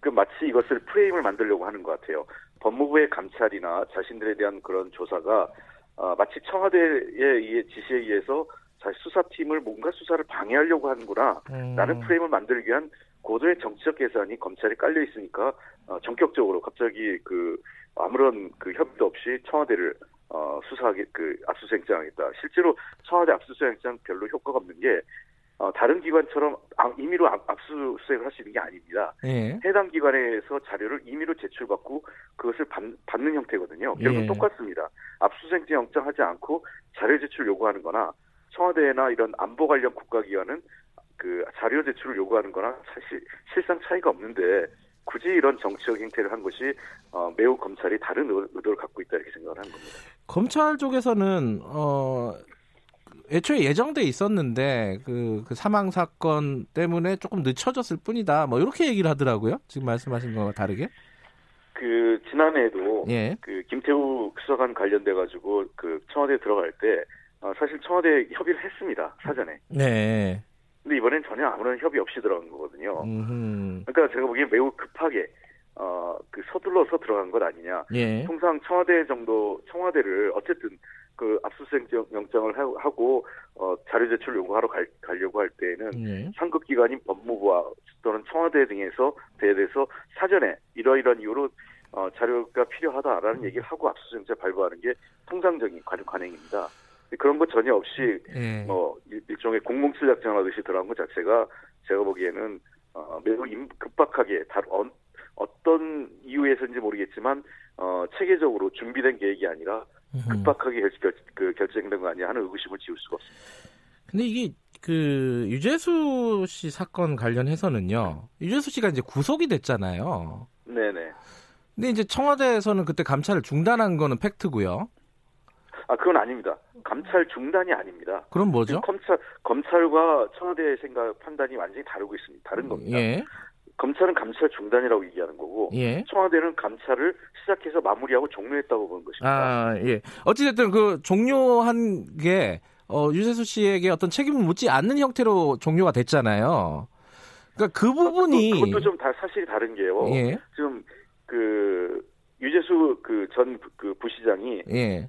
그 마치 이것을 프레임을 만들려고 하는 것 같아요. 법무부의 감찰이나 자신들에 대한 그런 조사가 어, 마치 청와대의 지시에 의해서 자신 수사팀을 뭔가 수사를 방해하려고 하는구나 라는 음. 프레임을 만들기 위한 고도의 정치적 계산이 검찰에 깔려 있으니까 어, 전격적으로 갑자기 그 아무런 그 협의도 없이 청와대를 어, 수사하게 그 압수수색장하겠다. 실제로 청와대 압수수색장 별로 효과가 없는 게 어, 다른 기관처럼 아, 임의로 압수수색을 할 수 있는 게 아닙니다. 예. 해당 기관에서 자료를 임의로 제출받고 그것을 받, 는 형태거든요. 결국 예. 똑같습니다. 압수수색 영장하지 않고 자료 제출 요구하는 거나 청와대나 이런 안보 관련 국가기관은 그 자료 제출을 요구하는 거나 사실 실상 차이가 없는데 굳이 이런 정치적 행태를 한 것이 어, 매우 검찰이 다른 의도를 갖고 있다 이렇게 생각을 하는 겁니다. 검찰 쪽에서는 어, 애초에 예정돼 있었는데 그, 그, 사망 사건 때문에 조금 늦춰졌을 뿐이다. 뭐 이렇게 얘기를 하더라고요. 지금 말씀하신 거와 다르게. 그 지난해에도 예. 그 김태우 수사관 관련돼 가지고 그 청와대 들어갈 때 어, 사실 청와대 협의를 했습니다 사전에. 네. 근데 이번엔 전혀 아무런 협의 없이 들어간 거거든요. 음흠. 그러니까 제가 보기엔 매우 급하게 어, 그 서둘러서 들어간 것 아니냐. 예. 통상 청와대 정도 청와대를 어쨌든 그 압수수색 영장을 하고 어, 자료 제출 요구하러 갈, 가려고 할 때에는 예. 상급 기관인 법무부와 또는 청와대 등에서 대해서 사전에 이러이러한 이유로 어, 자료가 필요하다라는 얘기를 하고 압수수색자 발부하는 게 통상적인 관행입니다. 그런 것 전혀 없이 예. 뭐 일종의 공공칠 작전하듯이 들어간 것 자체가 제가 보기에는 어, 매우 급박하게 다 어, 어떤 이유에서인지 모르겠지만 어, 체계적으로 준비된 계획이 아니라 급박하게 결, 결, 그 결정된 거 아니야 하는 의구심을 지울 수가 없습니다. 근데 이게 그 유재수 씨 사건 관련해서는요. 유재수 씨가 이제 구속이 됐잖아요. 네네. 근데 이제 청와대에서는 그때 감찰을 중단한 거는 팩트고요. 아, 그건 아닙니다. 감찰 중단이 아닙니다. 그럼 뭐죠? 검찰, 검찰과 청와대의 생각, 판단이 완전히 다르고 있습니다. 다른 겁니다. 예. 검찰은 감찰 중단이라고 얘기하는 거고, 예. 청와대는 감찰을 시작해서 마무리하고 종료했다고 보는 것입니다. 아, 예. 어찌됐든 그 종료한 게, 어, 유재수 씨에게 어떤 책임을 묻지 않는 형태로 종료가 됐잖아요. 그러니까 그 부분이. 그것도, 그것도 좀 다, 사실이 다른 게요. 예. 지금 그, 유재수 그 전그 부시장이. 예.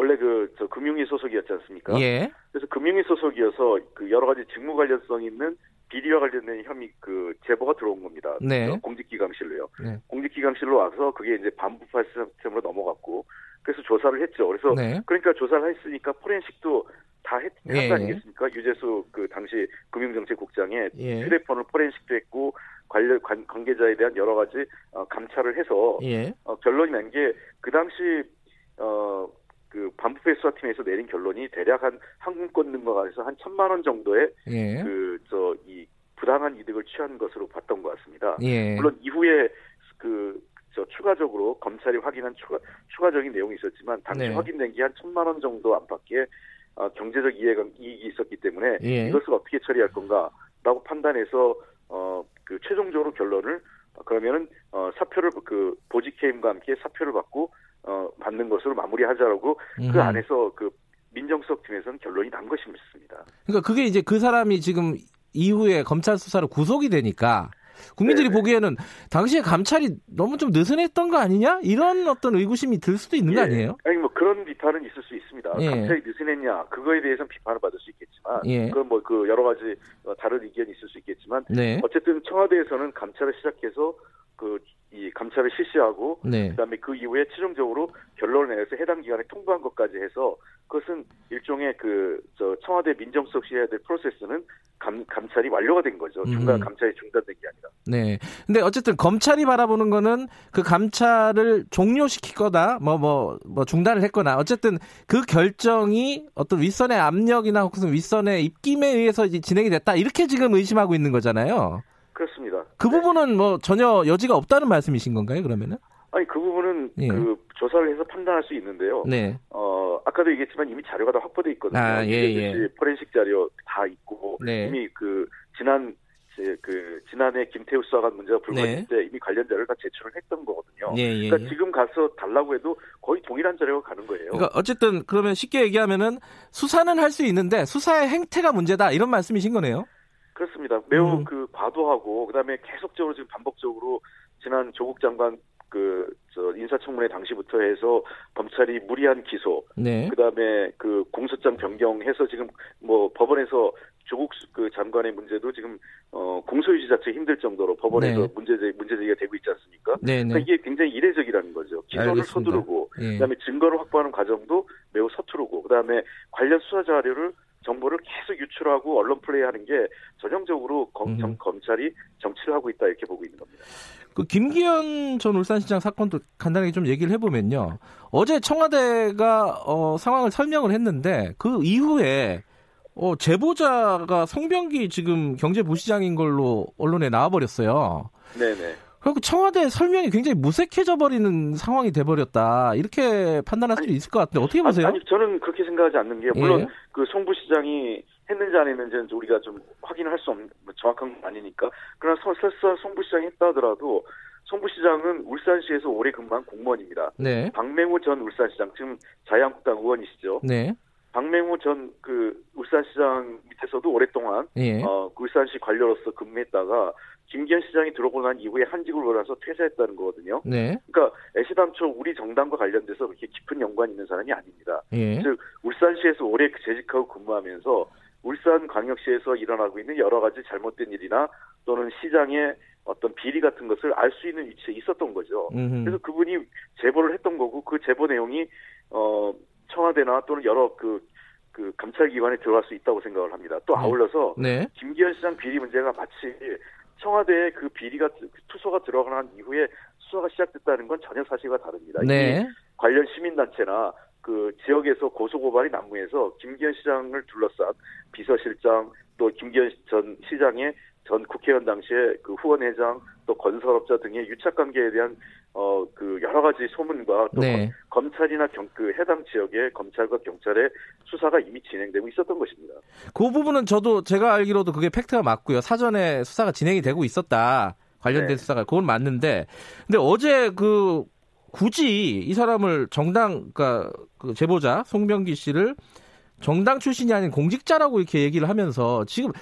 원래 그 저 금융위 소속이었지 않습니까? 예. 그래서 금융위 소속이어서 그 여러 가지 직무 관련성 있는 비리와 관련된 혐의 그 제보가 들어온 겁니다. 네. 공직기강실로요. 네. 공직기강실로 와서 그게 이제 반부파 시스템으로 넘어갔고 그래서 조사를 했죠. 그래서 네. 그러니까 조사를 했으니까 포렌식도 다 했, 예. 한거 아니겠습니까? 유재수 그 당시 금융정책국장의 예. 휴대폰을 포렌식도 했고 관련 관, 관계자에 대한 여러 가지 어, 감찰을 해서 예. 어, 결론이 난 게 그 당시 어, 그 반부패 수사팀에서 내린 결론이 대략 한 항공권 등과 해서 한 천만 원 정도의 예. 그저 이 부당한 이득을 취한 것으로 봤던 것 같습니다. 예. 물론 이후에 그저저 추가적으로 검찰이 확인한 추가 추가적인 내용이 있었지만 당시 네. 확인된 게 한 천만 원 정도 안팎의 어, 경제적 이해가 이익이 있었기 때문에 예. 이것을 어떻게 처리할 건가라고 판단해서 어 그 최종적으로 결론을 그러면은 어 사표를 그 보직 해임과 함께 사표를 받고 어 받는 것으로 마무리하자라고 그 음. 그 안에서 그 민정수석 팀에서는 결론이 난 것입니다. 그러니까 그게 이제 그 사람이 지금 이후에 검찰 수사로 구속이 되니까 국민들이 네네. 보기에는 당시에 감찰이 너무 좀 느슨했던 거 아니냐 이런 어떤 의구심이 들 수도 있는 예. 거 아니에요? 아니 뭐 그런 비판은 있을 수 있습니다. 예. 감찰이 느슨했냐 그거에 대해서는 비판을 받을 수 있겠지만 예. 그건 뭐 그 여러 가지 다른 의견이 있을 수 있겠지만 네. 어쨌든 청와대에서는 감찰을 시작해서 그 이 감찰을 실시하고 네. 그다음에 그 이후에 최종적으로 결론을 내서 해당 기관에 통보한 것까지 해서 그것은 일종의 그 저 청와대 민정수석 실 해야 될 프로세스는 감, 감찰이 완료가 된 거죠. 중간 음. 감찰이 중단된 게 아니라. 네. 근데 어쨌든 검찰이 바라보는 거는 그 감찰을 종료시킬 거다, 뭐, 뭐, 뭐 중단을 했거나, 어쨌든 그 결정이 어떤 윗선의 압력이나 혹은 윗선의 입김에 의해서 이제 진행이 됐다, 이렇게 지금 의심하고 있는 거잖아요. 그렇습니다. 그 네. 부분은 뭐 전혀 여지가 없다는 말씀이신 건가요, 그러면은? 아니 그 부분은 예. 그 조사를 해서 판단할 수 있는데요. 네. 어 아까도 얘기했지만 이미 자료가 다 확보돼 있거든요. 아, 예, 예. 포렌식 자료 다 있고 네. 이미 그 지난 그 지난해 김태우 수사관 문제가 불거질 네. 때 이미 관련 자료를 다 제출을 했던 거거든요. 예, 예, 그러니까 예. 지금 가서 달라고 해도 거의 동일한 자료가 가는 거예요. 그러니까 어쨌든 그러면 쉽게 얘기하면은 수사는 할 수 있는데 수사의 행태가 문제다 이런 말씀이신 거네요. 그렇습니다. 매우 음. 그 과도하고 그다음에 계속적으로 지금 반복적으로 지난 조국 장관 그 저 인사청문회 당시부터 해서 검찰이 무리한 기소, 네. 그다음에 그 공소장 변경해서 지금 뭐 법원에서 조국 그 장관의 문제도 지금 어 공소유지 자체 힘들 정도로 법원에서 네. 문제 문제 제기가 되고 있지 않습니까? 네, 네. 그러니까 이게 굉장히 이례적이라는 거죠. 기소를 서두르고 예. 그다음에 증거를 확보하는 과정도 매우 서투르고 그다음에 관련 수사 자료를 정보를 계속 유출하고 언론 플레이하는 게 전형적으로 검, 정, 검찰이 정치를 하고 있다 이렇게 보고 있는 겁니다. 그 김기현 전 울산시장 사건도 간단하게 좀 얘기를 해보면요. 어제 청와대가 어, 상황을 설명을 했는데 그 이후에 어, 제보자가 송병기 지금 경제부시장인 걸로 언론에 나와버렸어요. 네네. 그리고 청와대 설명이 굉장히 무색해져 버리는 상황이 돼버렸다 이렇게 판단할 수도 있을 것 같은데 어떻게 보세요? 아니, 아니 저는 그렇게 생각하지 않는 게 물론 예. 그 송부 시장이 했는지 안 했는지는 우리가 좀 확인을 할수 없는 뭐 정확한 건 아니니까 그러나 설사 송부 시장이 했다 하더라도 송부 시장은 울산시에서 오래 근무한 공무원입니다. 네. 박맹우 전 울산시장 지금 자유한국당 의원이시죠. 네. 박맹우 전그 울산시장 밑에서도 오랫동안 예. 어, 울산시 관료로서 근무했다가 김기현 시장이 들어오고 난 이후에 한직을 올라서 퇴사했다는 거거든요. 네. 그러니까 애시당초 우리 정당과 관련돼서 그렇게 깊은 연관이 있는 사람이 아닙니다. 예. 즉 울산시에서 오래 재직하고 근무하면서 울산광역시에서 일어나고 있는 여러 가지 잘못된 일이나 또는 시장의 어떤 비리 같은 것을 알 수 있는 위치에 있었던 거죠. 음흠. 그래서 그분이 제보를 했던 거고 그 제보 내용이 어 청와대나 또는 여러 그, 그 감찰기관에 들어갈 수 있다고 생각을 합니다. 또 네. 아울러서 네. 김기현 시장 비리 문제가 마치 청와대에 그 비리가 투소가 들어간 이후에 수사가 시작됐다는 건 전혀 사실과 다릅니다. 네. 관련 시민단체나 그 지역에서 고소고발이 난무해서 김기현 시장을 둘러싼 비서실장 또 김기현 전 시장의 전 국회의원 당시에 그 후원회장 또 건설업자 등의 유착 관계에 대한 어 그 여러 가지 소문과 또 네. 검찰이나 경, 그 해당 지역의 검찰과 경찰의 수사가 이미 진행되고 있었던 것입니다. 그 부분은 저도 제가 알기로도 그게 팩트가 맞고요. 사전에 수사가 진행이 되고 있었다. 관련된 네. 수사가 그건 맞는데 근데 어제 그 굳이 이 사람을 정당 그러니까 그 제보자 송병기 씨를 정당 출신이 아닌 공직자라고 이렇게 얘기를 하면서 지금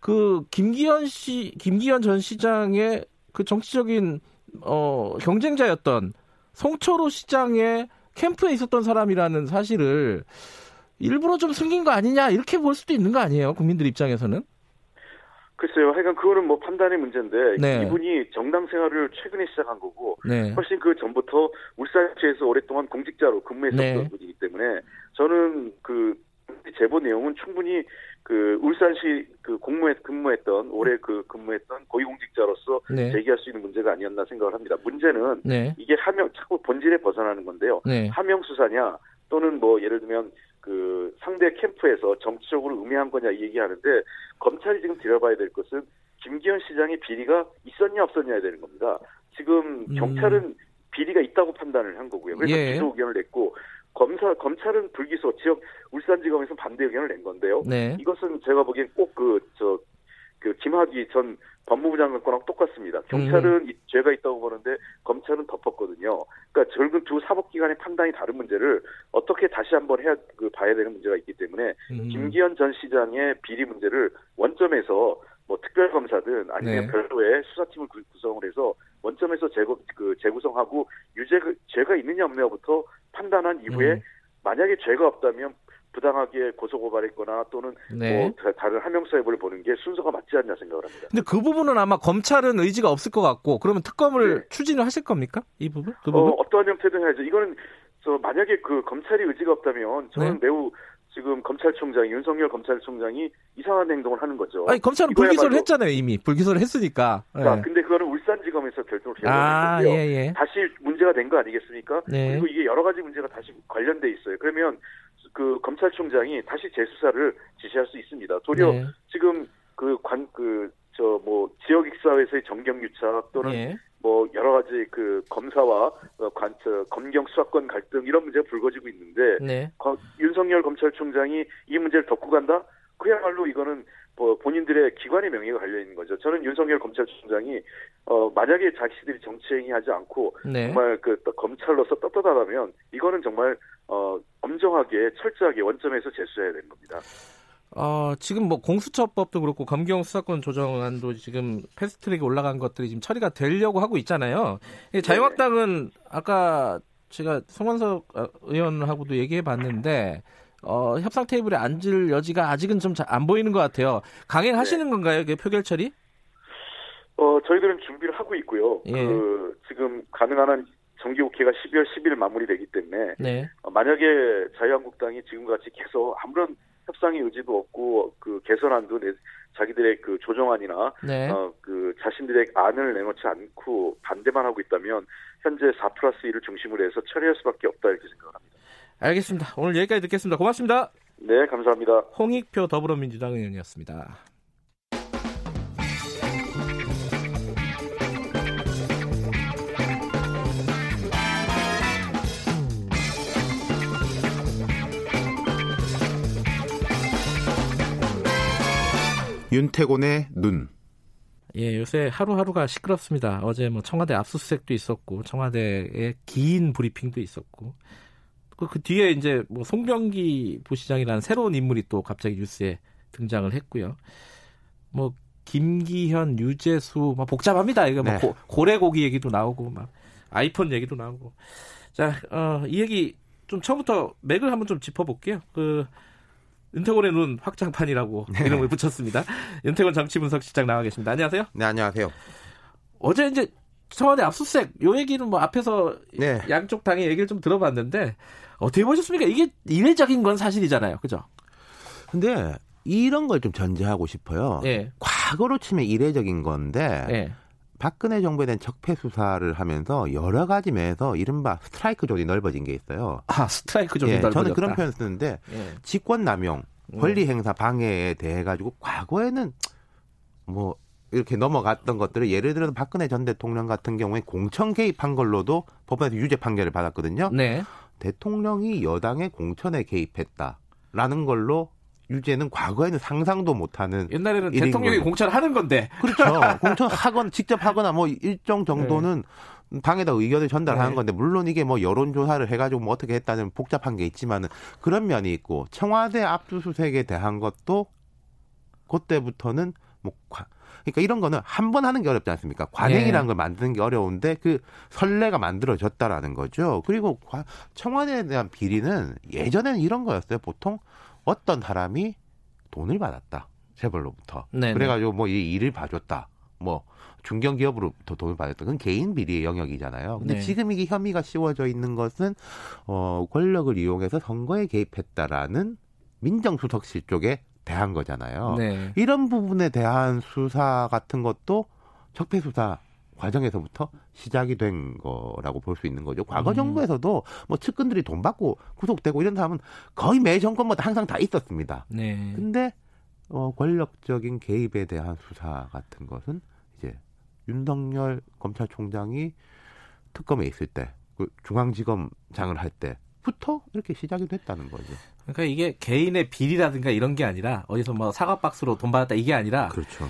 그 김기현 씨, 김기현 전 시장의 그 정치적인 어 경쟁자였던 송철호 시장의 캠프에 있었던 사람이라는 사실을 일부러 좀 숨긴 거 아니냐 이렇게 볼 수도 있는 거 아니에요 국민들 입장에서는? 글쎄요. 하여간 그거는 뭐 판단의 문제인데 네. 이분이 정당 생활을 최근에 시작한 거고 네. 훨씬 그 전부터 울산시에서 오랫동안 공직자로 근무했었던 네. 분이기 때문에 저는 그 제보 내용은 충분히 그 울산시 그 공무에 근무했던 올해 그 근무했던 고위공직자로서 네. 제기할 수 있는 문제가 아니었나 생각을 합니다. 문제는 네. 이게 하명 자꾸 본질에 벗어나는 건데요. 네. 하명 수사냐 또는 뭐 예를 들면 그 상대 캠프에서 정치적으로 음해한 거냐 얘기하는데 검찰이 지금 들여봐야 될 것은 김기현 시장의 비리가 있었냐 없었냐야 되는 겁니다. 지금 음. 경찰은 음. 비리가 있다고 판단을 한 거고요. 그래서 예. 기소 의견을 냈고 검사 검찰은 불기소 지역 울산지검에서 반대 의견을 낸 건데요. 네. 이것은 제가 보기엔 꼭 그 저그 김학의 전 법무부 장관 거랑 똑같습니다. 경찰은 음. 죄가 있다고 보는데 검찰은 덮었거든요. 그러니까 결국 두 사법기관의 판단이 다른 문제를 어떻게 다시 한번 해야 그 봐야 되는 문제가 있기 때문에 음. 김기현 전 시장의 비리 문제를 원점에서 뭐 특별검사든 아니면 네. 별도의 수사팀을 구성을 해서 원점에서 재구, 그 재구성하고 유죄 죄가 있느냐 없느냐부터 판단한 이후에 음. 만약에 죄가 없다면 부당하게 고소고발했거나 또는 네. 뭐 다른 하명수 해부를 보는 게 순서가 맞지 않냐 생각을 합니다. 근데 그 부분은 아마 검찰은 의지가 없을 것 같고 그러면 특검을 네. 추진을 하실 겁니까? 이 부분? 그 부분? 어, 어떠한 형태든 해야죠. 이거는 저 만약에 그 검찰이 의지가 없다면 저는 네. 매우 지금 검찰총장 윤석열 검찰총장이 이상한 행동을 하는 거죠. 아니 검찰은 불기소를 했잖아요 이미 불기소를 했으니까. 자, 네. 근데 그거는 울산지검에서 결정을 해야 아, 되는데요. 예, 예. 다시 문제가 된 거 아니겠습니까? 네. 그리고 이게 여러 가지 문제가 다시 관련돼 있어요. 그러면 그 검찰총장이 다시 재수사를 지시할 수 있습니다. 도리어 네. 지금 그 관 그 저 뭐 지역 익사회에서의 정경 유착 또는 네. 뭐 여러 가지 그 검사와 어, 관, 저, 검경 수사권 갈등 이런 문제가 불거지고 있는데 네. 거, 윤석열 검찰총장이 이 문제를 덮고 간다? 그야말로 이거는 뭐 본인들의 기관의 명예가 갈려 있는 거죠. 저는 윤석열 검찰총장이 어 만약에 자기들이 정치행위 하지 않고 네. 정말 그 검찰로서 떳떳하다면 이거는 정말 어 엄정하게 철저하게 원점에서 제수해야 되는 겁니다. 어, 지금 뭐 공수처법도 그렇고 검경 수사권 조정안도 지금 패스트트랙에 올라간 것들이 지금 처리가 되려고 하고 있잖아요. 자유한국당은 아까 제가 송원석 의원하고도 얘기해 봤는데 어, 협상 테이블에 앉을 여지가 아직은 좀 안 보이는 것 같아요. 강행하시는 네. 건가요? 그 표결 처리? 어, 저희들은 준비를 하고 있고요. 예. 그 지금 가능한 한 정기 국회가 12월 10일 마무리되기 때문에 네. 어, 만약에 자유한국당이 지금같이 계속 아무런 협상의 의지도 없고 그 개선안도 내, 자기들의 그 조정안이나 네. 어, 그 자신들의 안을 내놓지 않고 반대만 하고 있다면 현재 4 플러스 1을 중심으로 해서 처리할 수밖에 없다 이렇게 생각합니다. 알겠습니다. 오늘 여기까지 듣겠습니다. 고맙습니다. 네, 감사합니다. 홍익표 더불어민주당 의원이었습니다. 윤태곤의 눈. 예, 요새 하루하루가 시끄럽습니다. 어제 뭐 청와대 압수수색도 있었고, 청와대의 긴 브리핑도 있었고, 그, 그 뒤에 이제 뭐 송병기 부시장이라는 새로운 인물이 또 갑자기 뉴스에 등장을 했고요. 뭐 김기현, 유재수, 막 복잡합니다. 이거 뭐 네. 고, 고래 고기 얘기도 나오고, 막 아이폰 얘기도 나오고. 자, 어, 이 얘기 좀 처음부터 맥을 한번 좀 짚어볼게요. 그 윤태곤의 눈 확장판이라고 네. 이름을 붙였습니다. 윤태곤 정치분석실장 나와 계십니다. 안녕하세요. 네, 안녕하세요. 어제 이제 청와대 압수수색 요 얘기는 뭐 앞에서 네. 양쪽 당의 얘기를 좀 들어봤는데 어떻게 보셨습니까? 이게 이례적인 건 사실이잖아요. 그죠? 근데 이런 걸 좀 전제하고 싶어요. 네. 과거로 치면 이례적인 건데 네. 박근혜 정부에 대한 적폐 수사를 하면서 여러 가지 면에서 이른바 스트라이크 존이 넓어진 게 있어요. 아 스트라이크 존이 예, 넓어졌다. 저는 그런 표현을 쓰는데 예. 직권 남용, 권리 행사 방해에 대해 가지고 과거에는 뭐 이렇게 넘어갔던 것들을 예를 들어서 박근혜 전 대통령 같은 경우에 공천 개입한 걸로도 법원에서 유죄 판결을 받았거든요. 네. 대통령이 여당의 공천에 개입했다라는 걸로 유죄는 과거에는 상상도 못하는 옛날에는 대통령이 거죠. 공천하는 건데 그렇죠 공천 하건 직접 하거나 뭐 일정 정도는 네. 당에다 의견을 전달하는 네. 건데 물론 이게 뭐 여론 조사를 해가지고 뭐 어떻게 했다는 복잡한 게 있지만은 그런 면이 있고 청와대 압수수색에 대한 것도 그때부터는 뭐 그러니까 이런 거는 한 번 하는 게 어렵지 않습니까? 관행이라는 네. 걸 만드는 게 어려운데 그 선례가 만들어졌다라는 거죠. 그리고 청와대에 대한 비리는 예전에는 이런 거였어요. 보통 어떤 사람이 돈을 받았다. 재벌로부터. 네네. 그래가지고 뭐 이 일을 봐줬다. 뭐 중견기업으로부터 돈을 받았다. 그건 개인 비리의 영역이잖아요. 근데 네. 지금 이게 혐의가 씌워져 있는 것은 어 권력을 이용해서 선거에 개입했다라는 민정수석실 쪽에 대한 거잖아요. 네. 이런 부분에 대한 수사 같은 것도 적폐 수사 과정에서부터 시작이 된 거라고 볼 수 있는 거죠. 과거 음. 정부에서도 뭐 측근들이 돈 받고 구속되고 이런 사람은 거의 매 정권마다 항상 다 있었습니다. 네. 근데 어, 권력적인 개입에 대한 수사 같은 것은 이제 윤석열 검찰총장이 특검에 있을 때 그 중앙지검장을 할 때부터 이렇게 시작이 됐다는 거죠. 그러니까 이게 개인의 비리라든가 이런 게 아니라 어디서 뭐 사과 박스로 돈 받았다 이게 아니라 그렇죠.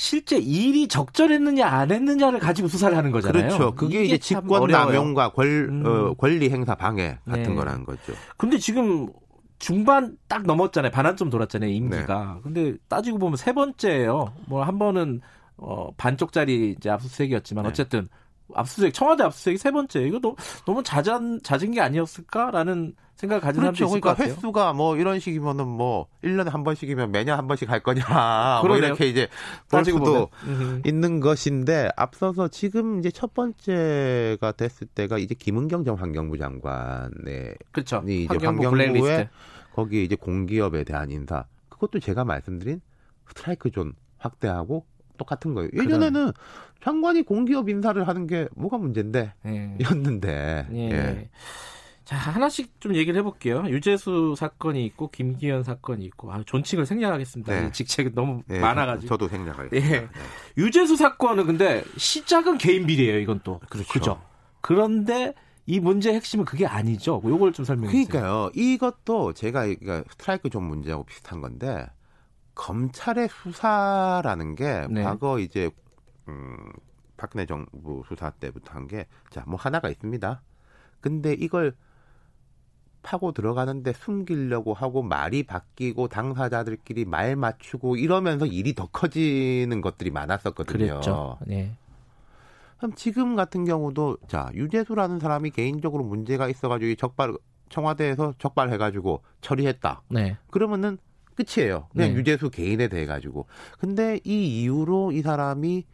실제 일이 적절했느냐 안 했느냐를 가지고 수사를 하는 거잖아요. 그렇죠. 그게 이제 직권 남용과 권, 음. 어, 권리 행사 방해 같은 네. 거라는 거죠. 근데 지금 중반 딱 넘었잖아요. 반환점 돌았잖아요. 임기가. 네. 근데 따지고 보면 세 번째예요. 뭐 한 번은 어 반쪽짜리 이제 압수수색이었지만 네. 어쨌든 압수수색 청와대 압수수색이 세 번째. 이거 너무 너무 잦은 잦은 게 아니었을까라는 생각을 가진 그렇죠. 사람도 있을 그러니까 것 같아요. 횟수가 뭐 이런 식이면은 뭐 1년에 한 번씩이면 매년 한 번씩 할 거냐. 뭐 이렇게 이제 볼 수도 있는 것인데 앞서서 지금 이제 첫 번째가 됐을 때가 이제 김은경 전 환경부 장관의 그렇죠. 이제 환경부에 거기에 이제 공기업에 대한 인사. 그것도 제가 말씀드린 스트라이크 존 확대하고 똑같은 거예요. 예전에는 장관이 공기업 인사를 하는 게 뭐가 문제인데 예. 였는데. 예. 예. 자, 하나씩 좀 얘기를 해볼게요. 유재수 사건이 있고, 김기현 사건이 있고, 아, 존칭을 생략하겠습니다. 네. 직책이 너무 네, 많아가지고. 저도 생략하겠습니다. 네. 네. 유재수 사건은 근데 시작은 개인 비리예요, 이건 또. 그렇죠. 그죠? 그런데 이 문제의 핵심은 그게 아니죠. 요걸 좀 설명해 주세요. 그러니까요. 이것도 제가 그러니까 스트라이크 존 문제하고 비슷한 건데, 검찰의 수사라는 게 네. 과거 이제, 음, 박근혜 정부 수사 때부터 한 게, 자, 뭐 하나가 있습니다. 근데 이걸 파고 들어가는데 숨기려고 하고 말이 바뀌고 당사자들끼리 말 맞추고 이러면서 일이 더 커지는 것들이 많았었거든요. 그랬죠. 네. 그럼 지금 같은 경우도 자 유재수라는 사람이 개인적으로 문제가 있어가지고 적발 청와대에서 적발해가지고 처리했다. 네. 그러면은 끝이에요. 그냥 네. 유재수 개인에 대해 가지고. 근데 이 이후로 이 사람이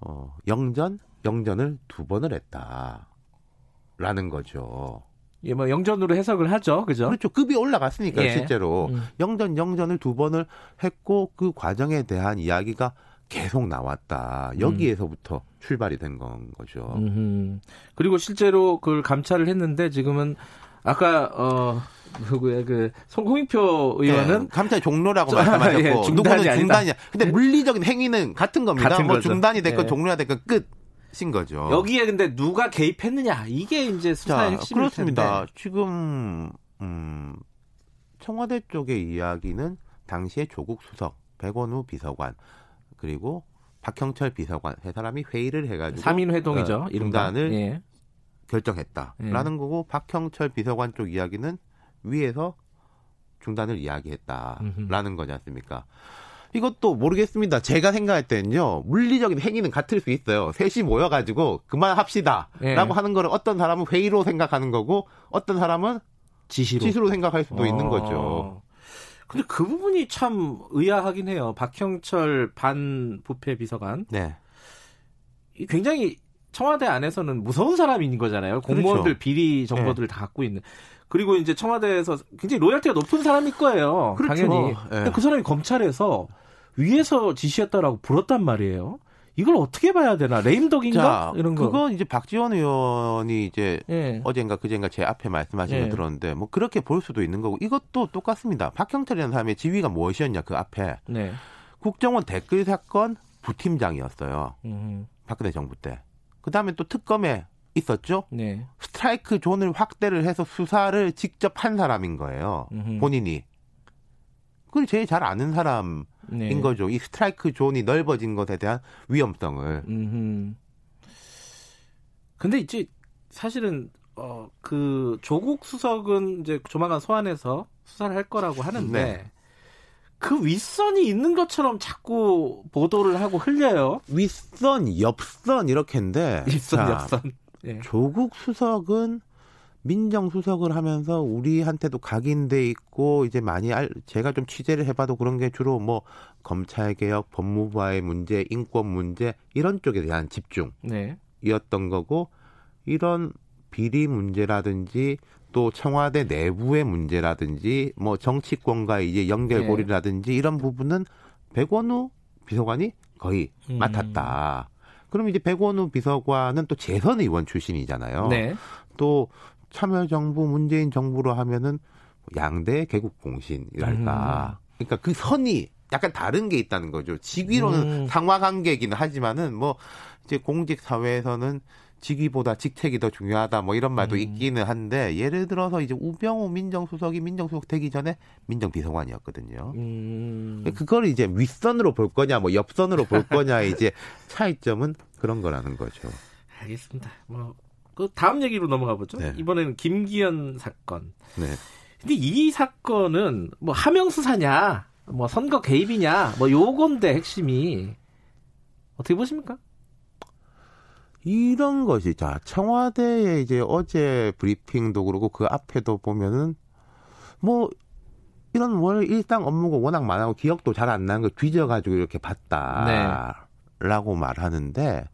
어 영전 영전을 두 번을 했다라는 거죠. 예, 뭐 영전으로 해석을 하죠, 그죠? 그렇죠. 급이 올라갔으니까 예. 실제로 음. 영전 영전을 두 번을 했고 그 과정에 대한 이야기가 계속 나왔다. 여기에서부터 음. 출발이 된 건 거죠. 음흠. 그리고 실제로 그걸 감찰을 했는데 지금은 아까 어 누구야 그 송홍익표 의원은 네, 감찰 종료라고 말씀하셨고 예, 중단이 누구는 중단이야. 근데 네. 물리적인 행위는 같은 겁니다. 같은 뭐 거죠. 중단이 됐건 네. 종료가 됐건 끝. 신 거죠. 여기에 근데 누가 개입했느냐 이게 이제 수사의 핵심일 그렇습니다. 텐데. 지금 음, 청와대 쪽의 이야기는 당시에 조국 수석, 백원우 비서관 그리고 박형철 비서관 세 사람이 회의를 해가지고 3인 회동이죠. 어, 중단을 예. 결정했다라는 예. 거고 박형철 비서관 쪽 이야기는 위에서 중단을 이야기했다라는 거지 않습니까? 이것도 모르겠습니다. 제가 생각할 때는요, 물리적인 행위는 같을 수 있어요. 셋이 모여가지고 그만합시다. 네. 라고 하는 거를 어떤 사람은 회의로 생각하는 거고, 어떤 사람은 지시로, 지시로 생각할 수도 어... 있는 거죠. 근데 그 부분이 참 의아하긴 해요. 박형철 반 부패 비서관. 네. 굉장히 청와대 안에서는 무서운 사람인 거잖아요. 공무원들 그렇죠. 비리 정보들을 네. 다 갖고 있는. 그리고 이제 청와대에서 굉장히 로열티가 높은 사람일 거예요. 그렇죠. 당연히. 네. 근데 그 사람이 검찰에서 위에서 지시했다라고 불었단 말이에요. 이걸 어떻게 봐야 되나? 레임덕인가? 자, 이런 거. 그건 이제 박지원 의원이 이제 예. 어젠가 그젠가 제 앞에 말씀하신 예. 거 들었는데 뭐 그렇게 볼 수도 있는 거고 이것도 똑같습니다. 박형철이라는 사람의 지위가 무엇이었냐 그 앞에 네. 국정원 댓글 사건 부팀장이었어요. 음. 박근혜 정부 때. 그 다음에 또 특검에 있었죠. 네. 스트라이크 존을 확대를 해서 수사를 직접 한 사람인 거예요. 음흠. 본인이. 그걸 제일 잘 아는 사람. 네. 거죠. 이 스트라이크 존이 넓어진 것에 대한 위험성을. 음흠. 근데 이제 사실은 어 그 조국 수석은 이제 조만간 소환해서 수사를 할 거라고 하는데 네. 그 윗선이 있는 것처럼 자꾸 보도를 하고 흘려요. 윗선, 옆선 이렇게인데. 윗선, 자, 옆선. 네. 조국 수석은 민정수석을 하면서 우리한테도 각인돼 있고 이제 많이 알, 제가 좀 취재를 해봐도 그런 게 주로 뭐 검찰 개혁, 법무부와의 문제, 인권 문제 이런 쪽에 대한 집중이었던 네. 거고 이런 비리 문제라든지 또 청와대 내부의 문제라든지 뭐 정치권과 이제 연결고리라든지 네. 이런 부분은 백원우 비서관이 거의 음. 맡았다. 그럼 이제 백원우 비서관은 또 재선 의원 출신이잖아요. 네. 또 참여정부 문재인 정부로 하면은 양대 개국 공신이랄까. 음. 그러니까 그 선이 약간 다른 게 있다는 거죠. 직위로는 음. 상하 관계이긴 하지만은 뭐 이제 공직 사회에서는 직위보다 직책이 더 중요하다 뭐 이런 말도 음. 있기는 한데 예를 들어서 이제 우병우 민정수석이 민정수석 되기 전에 민정비서관이었거든요. 음. 그걸 이제 윗선으로 볼 거냐 뭐 옆선으로 볼 거냐 이제 차이점은 그런 거라는 거죠. 알겠습니다. 뭐 그 다음 얘기로 넘어가 보죠. 네. 이번에는 김기현 사건. 네. 근데 이 사건은 뭐 하명 수사냐, 뭐 선거 개입이냐, 뭐 요건데 핵심이 어떻게 보십니까? 이런 것이 자 청와대에 이제 어제 브리핑도 그러고 그 앞에도 보면은 뭐 이런 월 일당 업무가 워낙 많아고 기억도 잘 안 나는 걸 뒤져가지고 이렇게 봤다라고 네. 말하는데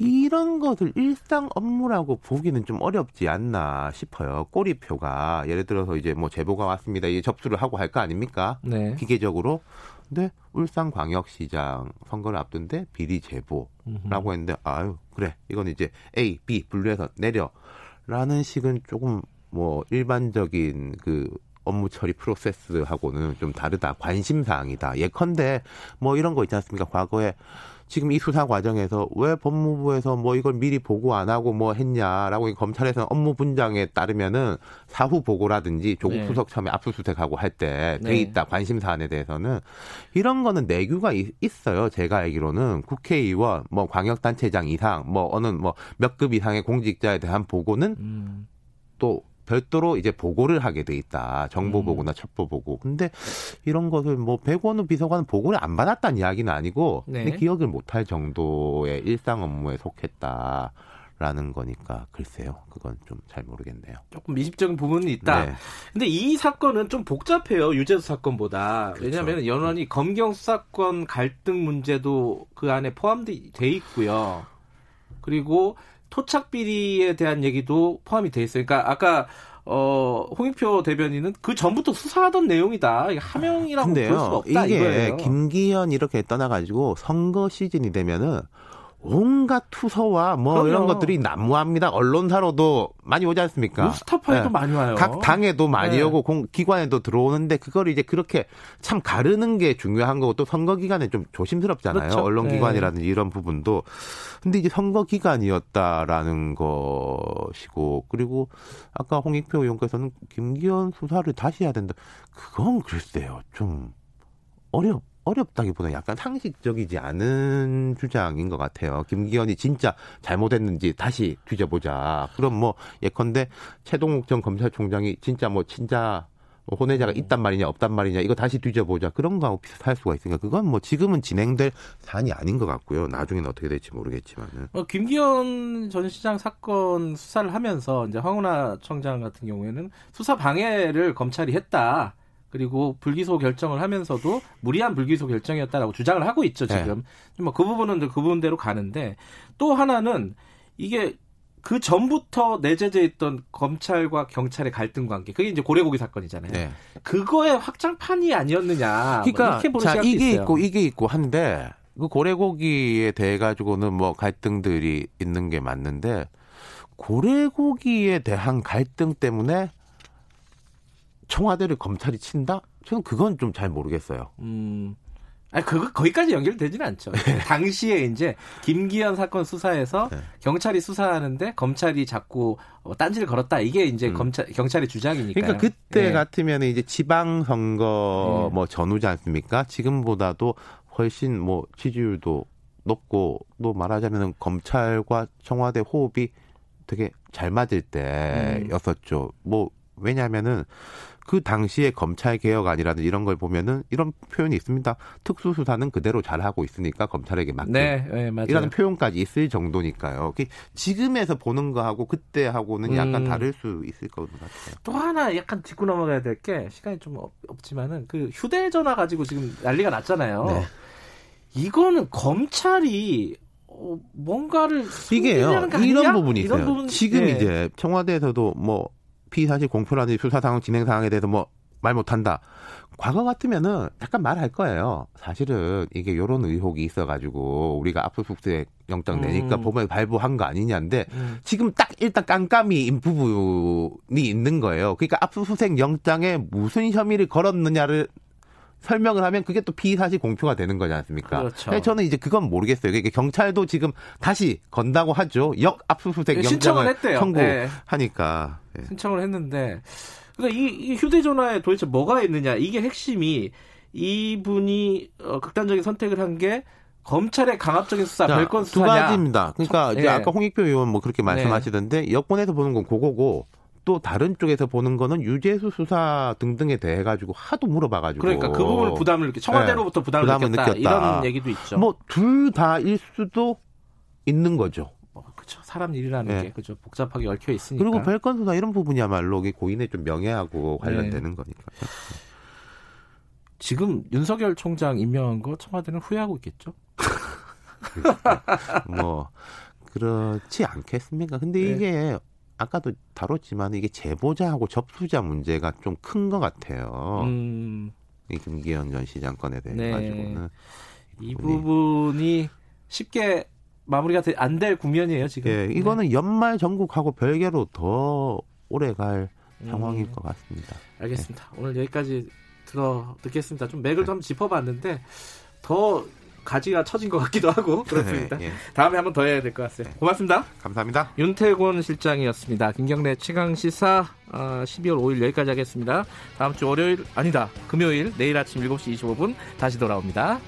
이런 것을 일상 업무라고 보기는 좀 어렵지 않나 싶어요. 꼬리표가 예를 들어서 이제 뭐 제보가 왔습니다. 이 접수를 하고 할 거 아닙니까? 네. 기계적으로. 근데 울산광역시장 선거를 앞둔데 비리 제보라고 했는데 아유 그래. 이건 이제 A, B 분류해서 내려라는 식은 조금 뭐 일반적인 그 업무 처리 프로세스하고는 좀 다르다. 관심 사항이다. 예컨대 뭐 이런 거 있지 않습니까? 과거에 지금 이 수사 과정에서 왜 법무부에서 뭐 이걸 미리 보고 안 하고 뭐 했냐라고 검찰에서 업무 분장에 따르면은 사후 보고라든지 조국 네. 수석 처음에 압수수색하고 할 때돼 네. 있다 관심 사안에 대해서는 이런 거는 내규가 있어요. 제가 알기로는 국회의원 뭐 광역단체장 이상 뭐 어느 뭐 몇 급 이상의 공직자에 대한 보고는 음. 또 별도로 이제 보고를 하게 돼 있다. 정보 음. 보고나 첩보 보고. 근데 이런 것을 뭐 백원우 비서관은 보고를 안 받았다는 이야기는 아니고 네. 기억을 못할 정도의 일상 업무에 속했다. 라는 거니까 글쎄요. 그건 좀 잘 모르겠네요. 조금 미집적인 부분이 있다. 네. 근데 이 사건은 좀 복잡해요. 유재수 사건보다. 그렇죠. 왜냐하면 연원이 네. 검경 수사권 갈등 문제도 그 안에 포함돼 있고요. 그리고 토착 비리에 대한 얘기도 포함이 돼 있어요. 그러니까 아까 어, 홍익표 대변인은 그 전부터 수사하던 내용이다. 하명이라고 볼 수가 없다 이게 이거예요. 김기현 이렇게 떠나가지고 선거 시즌이 되면은 온갖 투서와 뭐 그럼요. 이런 것들이 난무합니다. 언론사로도 많이 오지 않습니까? 뉴스타파에도 네. 많이 와요. 각 당에도 많이 네. 오고 공, 기관에도 들어오는데 그걸 이제 그렇게 참 가르는 게 중요한 거고 또 선거 기간에 좀 조심스럽잖아요. 그렇죠. 언론 기관이라든지 네. 이런 부분도. 근데 이제 선거 기간이었다라는 것이고 그리고 아까 홍익표 의원께서는 김기현 수사를 다시 해야 된다. 그건 글쎄요. 좀 어렵 어렵다기보다 약간 상식적이지 않은 주장인 것 같아요. 김기현이 진짜 잘못했는지 다시 뒤져보자. 그럼 뭐 예컨대 최동욱 전 검찰총장이 진짜 뭐 친자 뭐 혼외자가 있단 말이냐 없단 말이냐 이거 다시 뒤져보자. 그런 거하고 비슷할 수가 있으니까 그건 뭐 지금은 진행될 사안이 아닌 것 같고요. 나중에는 어떻게 될지 모르겠지만은. 어, 김기현 전 시장 사건 수사를 하면서 이제 황운하 청장 같은 경우에는 수사 방해를 검찰이 했다 그리고 불기소 결정을 하면서도 무리한 불기소 결정이었다라고 주장을 하고 있죠 네. 지금. 네. 뭐그 부분은 그 부분대로 가는데 또 하나는 이게 그 전부터 내재돼 있던 검찰과 경찰의 갈등 관계 그게 이제 고래고기 사건이잖아요. 네. 그거의 확장판이 아니었느냐. 뭐 그러니까 뭐 자 이게 있어요. 있고 이게 있고 한데 그 고래고기에 대해 가지고는 뭐 갈등들이 있는 게 맞는데 고래고기에 대한 갈등 때문에 청와대를 검찰이 친다? 저는 그건 좀 잘 모르겠어요. 음. 아니, 그거, 거기까지 연결되지는 않죠. 네. 당시에 이제 김기현 사건 수사에서 네. 경찰이 수사하는데 검찰이 자꾸 어, 딴지를 걸었다. 이게 이제 음. 검찰, 경찰의 주장이니까. 그러니까 그때 네. 같으면 이제 지방 선거 네. 뭐 전후지 않습니까? 지금보다도 훨씬 뭐 지지율도 높고 또 말하자면 검찰과 청와대 호흡이 되게 잘 맞을 때였었죠. 음. 뭐 왜냐하면은 그 당시에 검찰 개혁 안이라든 이런 걸 보면은 이런 표현이 있습니다. 특수수사는 그대로 잘 하고 있으니까 검찰에게 맡겨. 네, 네 맞아요. 이라는 표현까지 있을 정도니까요. 지금에서 보는 거하고 그때 하고는 약간 음. 다를 수 있을 것 같아요. 또 하나 약간 짚고 넘어가야 될 게 시간이 좀 없, 지만은 그 휴대전화 가지고 지금 난리가 났잖아요. 네. 이거는 검찰이 어, 뭔가를 이게요 이런 부분이 있어요. 부분, 지금 네. 이제 청와대에서도 뭐 피사실 공표라든지 수사 상황 진행 상황에 대해서 뭐 말 못한다. 과거 같으면은 약간 말할 거예요. 사실은 이게 요런 의혹이 있어가지고 우리가 압수수색 영장 내니까 음. 법원에 발부한 거 아니냐인데 음. 지금 딱 일단 깜깜이인 부분이 있는 거예요. 그러니까 압수수색 영장에 무슨 혐의를 걸었느냐를 설명을 하면 그게 또 피사실 공표가 되는 거지 않습니까? 그렇죠. 저는 이제 그건 모르겠어요. 그러니까 경찰도 지금 다시 건다고 하죠. 역 압수수색 네, 영장을 청구하니까 네. 신청을 했는데 그러니까 이, 이 휴대전화에 도대체 뭐가 있느냐 이게 핵심이 이분이 어, 극단적인 선택을 한 게 검찰의 강압적인 수사 자, 별건 수사냐 두 가지입니다. 그러니까 네. 이제 아까 홍익표 의원 뭐 그렇게 말씀하시던데 네. 여권에서 보는 건 그거고 또 다른 쪽에서 보는 거는 유재수 수사 등등에 대해 가지고 하도 물어봐가지고 그러니까 그 부분을 부담을 청와대로부터 네. 부담을, 부담을 느꼈다, 느꼈다, 이런 얘기도 있죠. 뭐 둘 다일 수도 있는 거죠. 어, 그렇죠. 사람 일이라는 네. 게 그죠 복잡하게 얽혀 있으니까. 그리고 별건 수사 이런 부분이야말로 고인의 좀 명예하고 관련되는 네. 거니까. 지금 윤석열 총장 임명한 거 청와대는 후회하고 있겠죠? 뭐 그렇지 않겠습니까? 근데 네. 이게 아까도 다뤘지만 이게 제보자하고 접수자 문제가 좀 큰 것 같아요. 음. 이 김기현 전 시장 건에 대해 네. 가지고는 이 부분이 쉽게 마무리가 안 될 국면이에요 지금. 예, 이거는 네. 연말 전국하고 별개로 더 오래 갈 음. 상황일 것 같습니다. 알겠습니다. 네. 오늘 여기까지 들어 듣겠습니다. 좀 맥을 좀 한번 짚어봤는데 더 가지가 처진 것 같기도 하고 네, 그렇습니다. 예. 다음에 한번 더 해야 될 것 같아요. 고맙습니다. 감사합니다. 윤태곤 실장이었습니다. 김경래 최강 시사 어, 12월 5일 여기까지 하겠습니다. 다음 주 월요일 아니다 금요일 내일 아침 7시 25분 다시 돌아옵니다.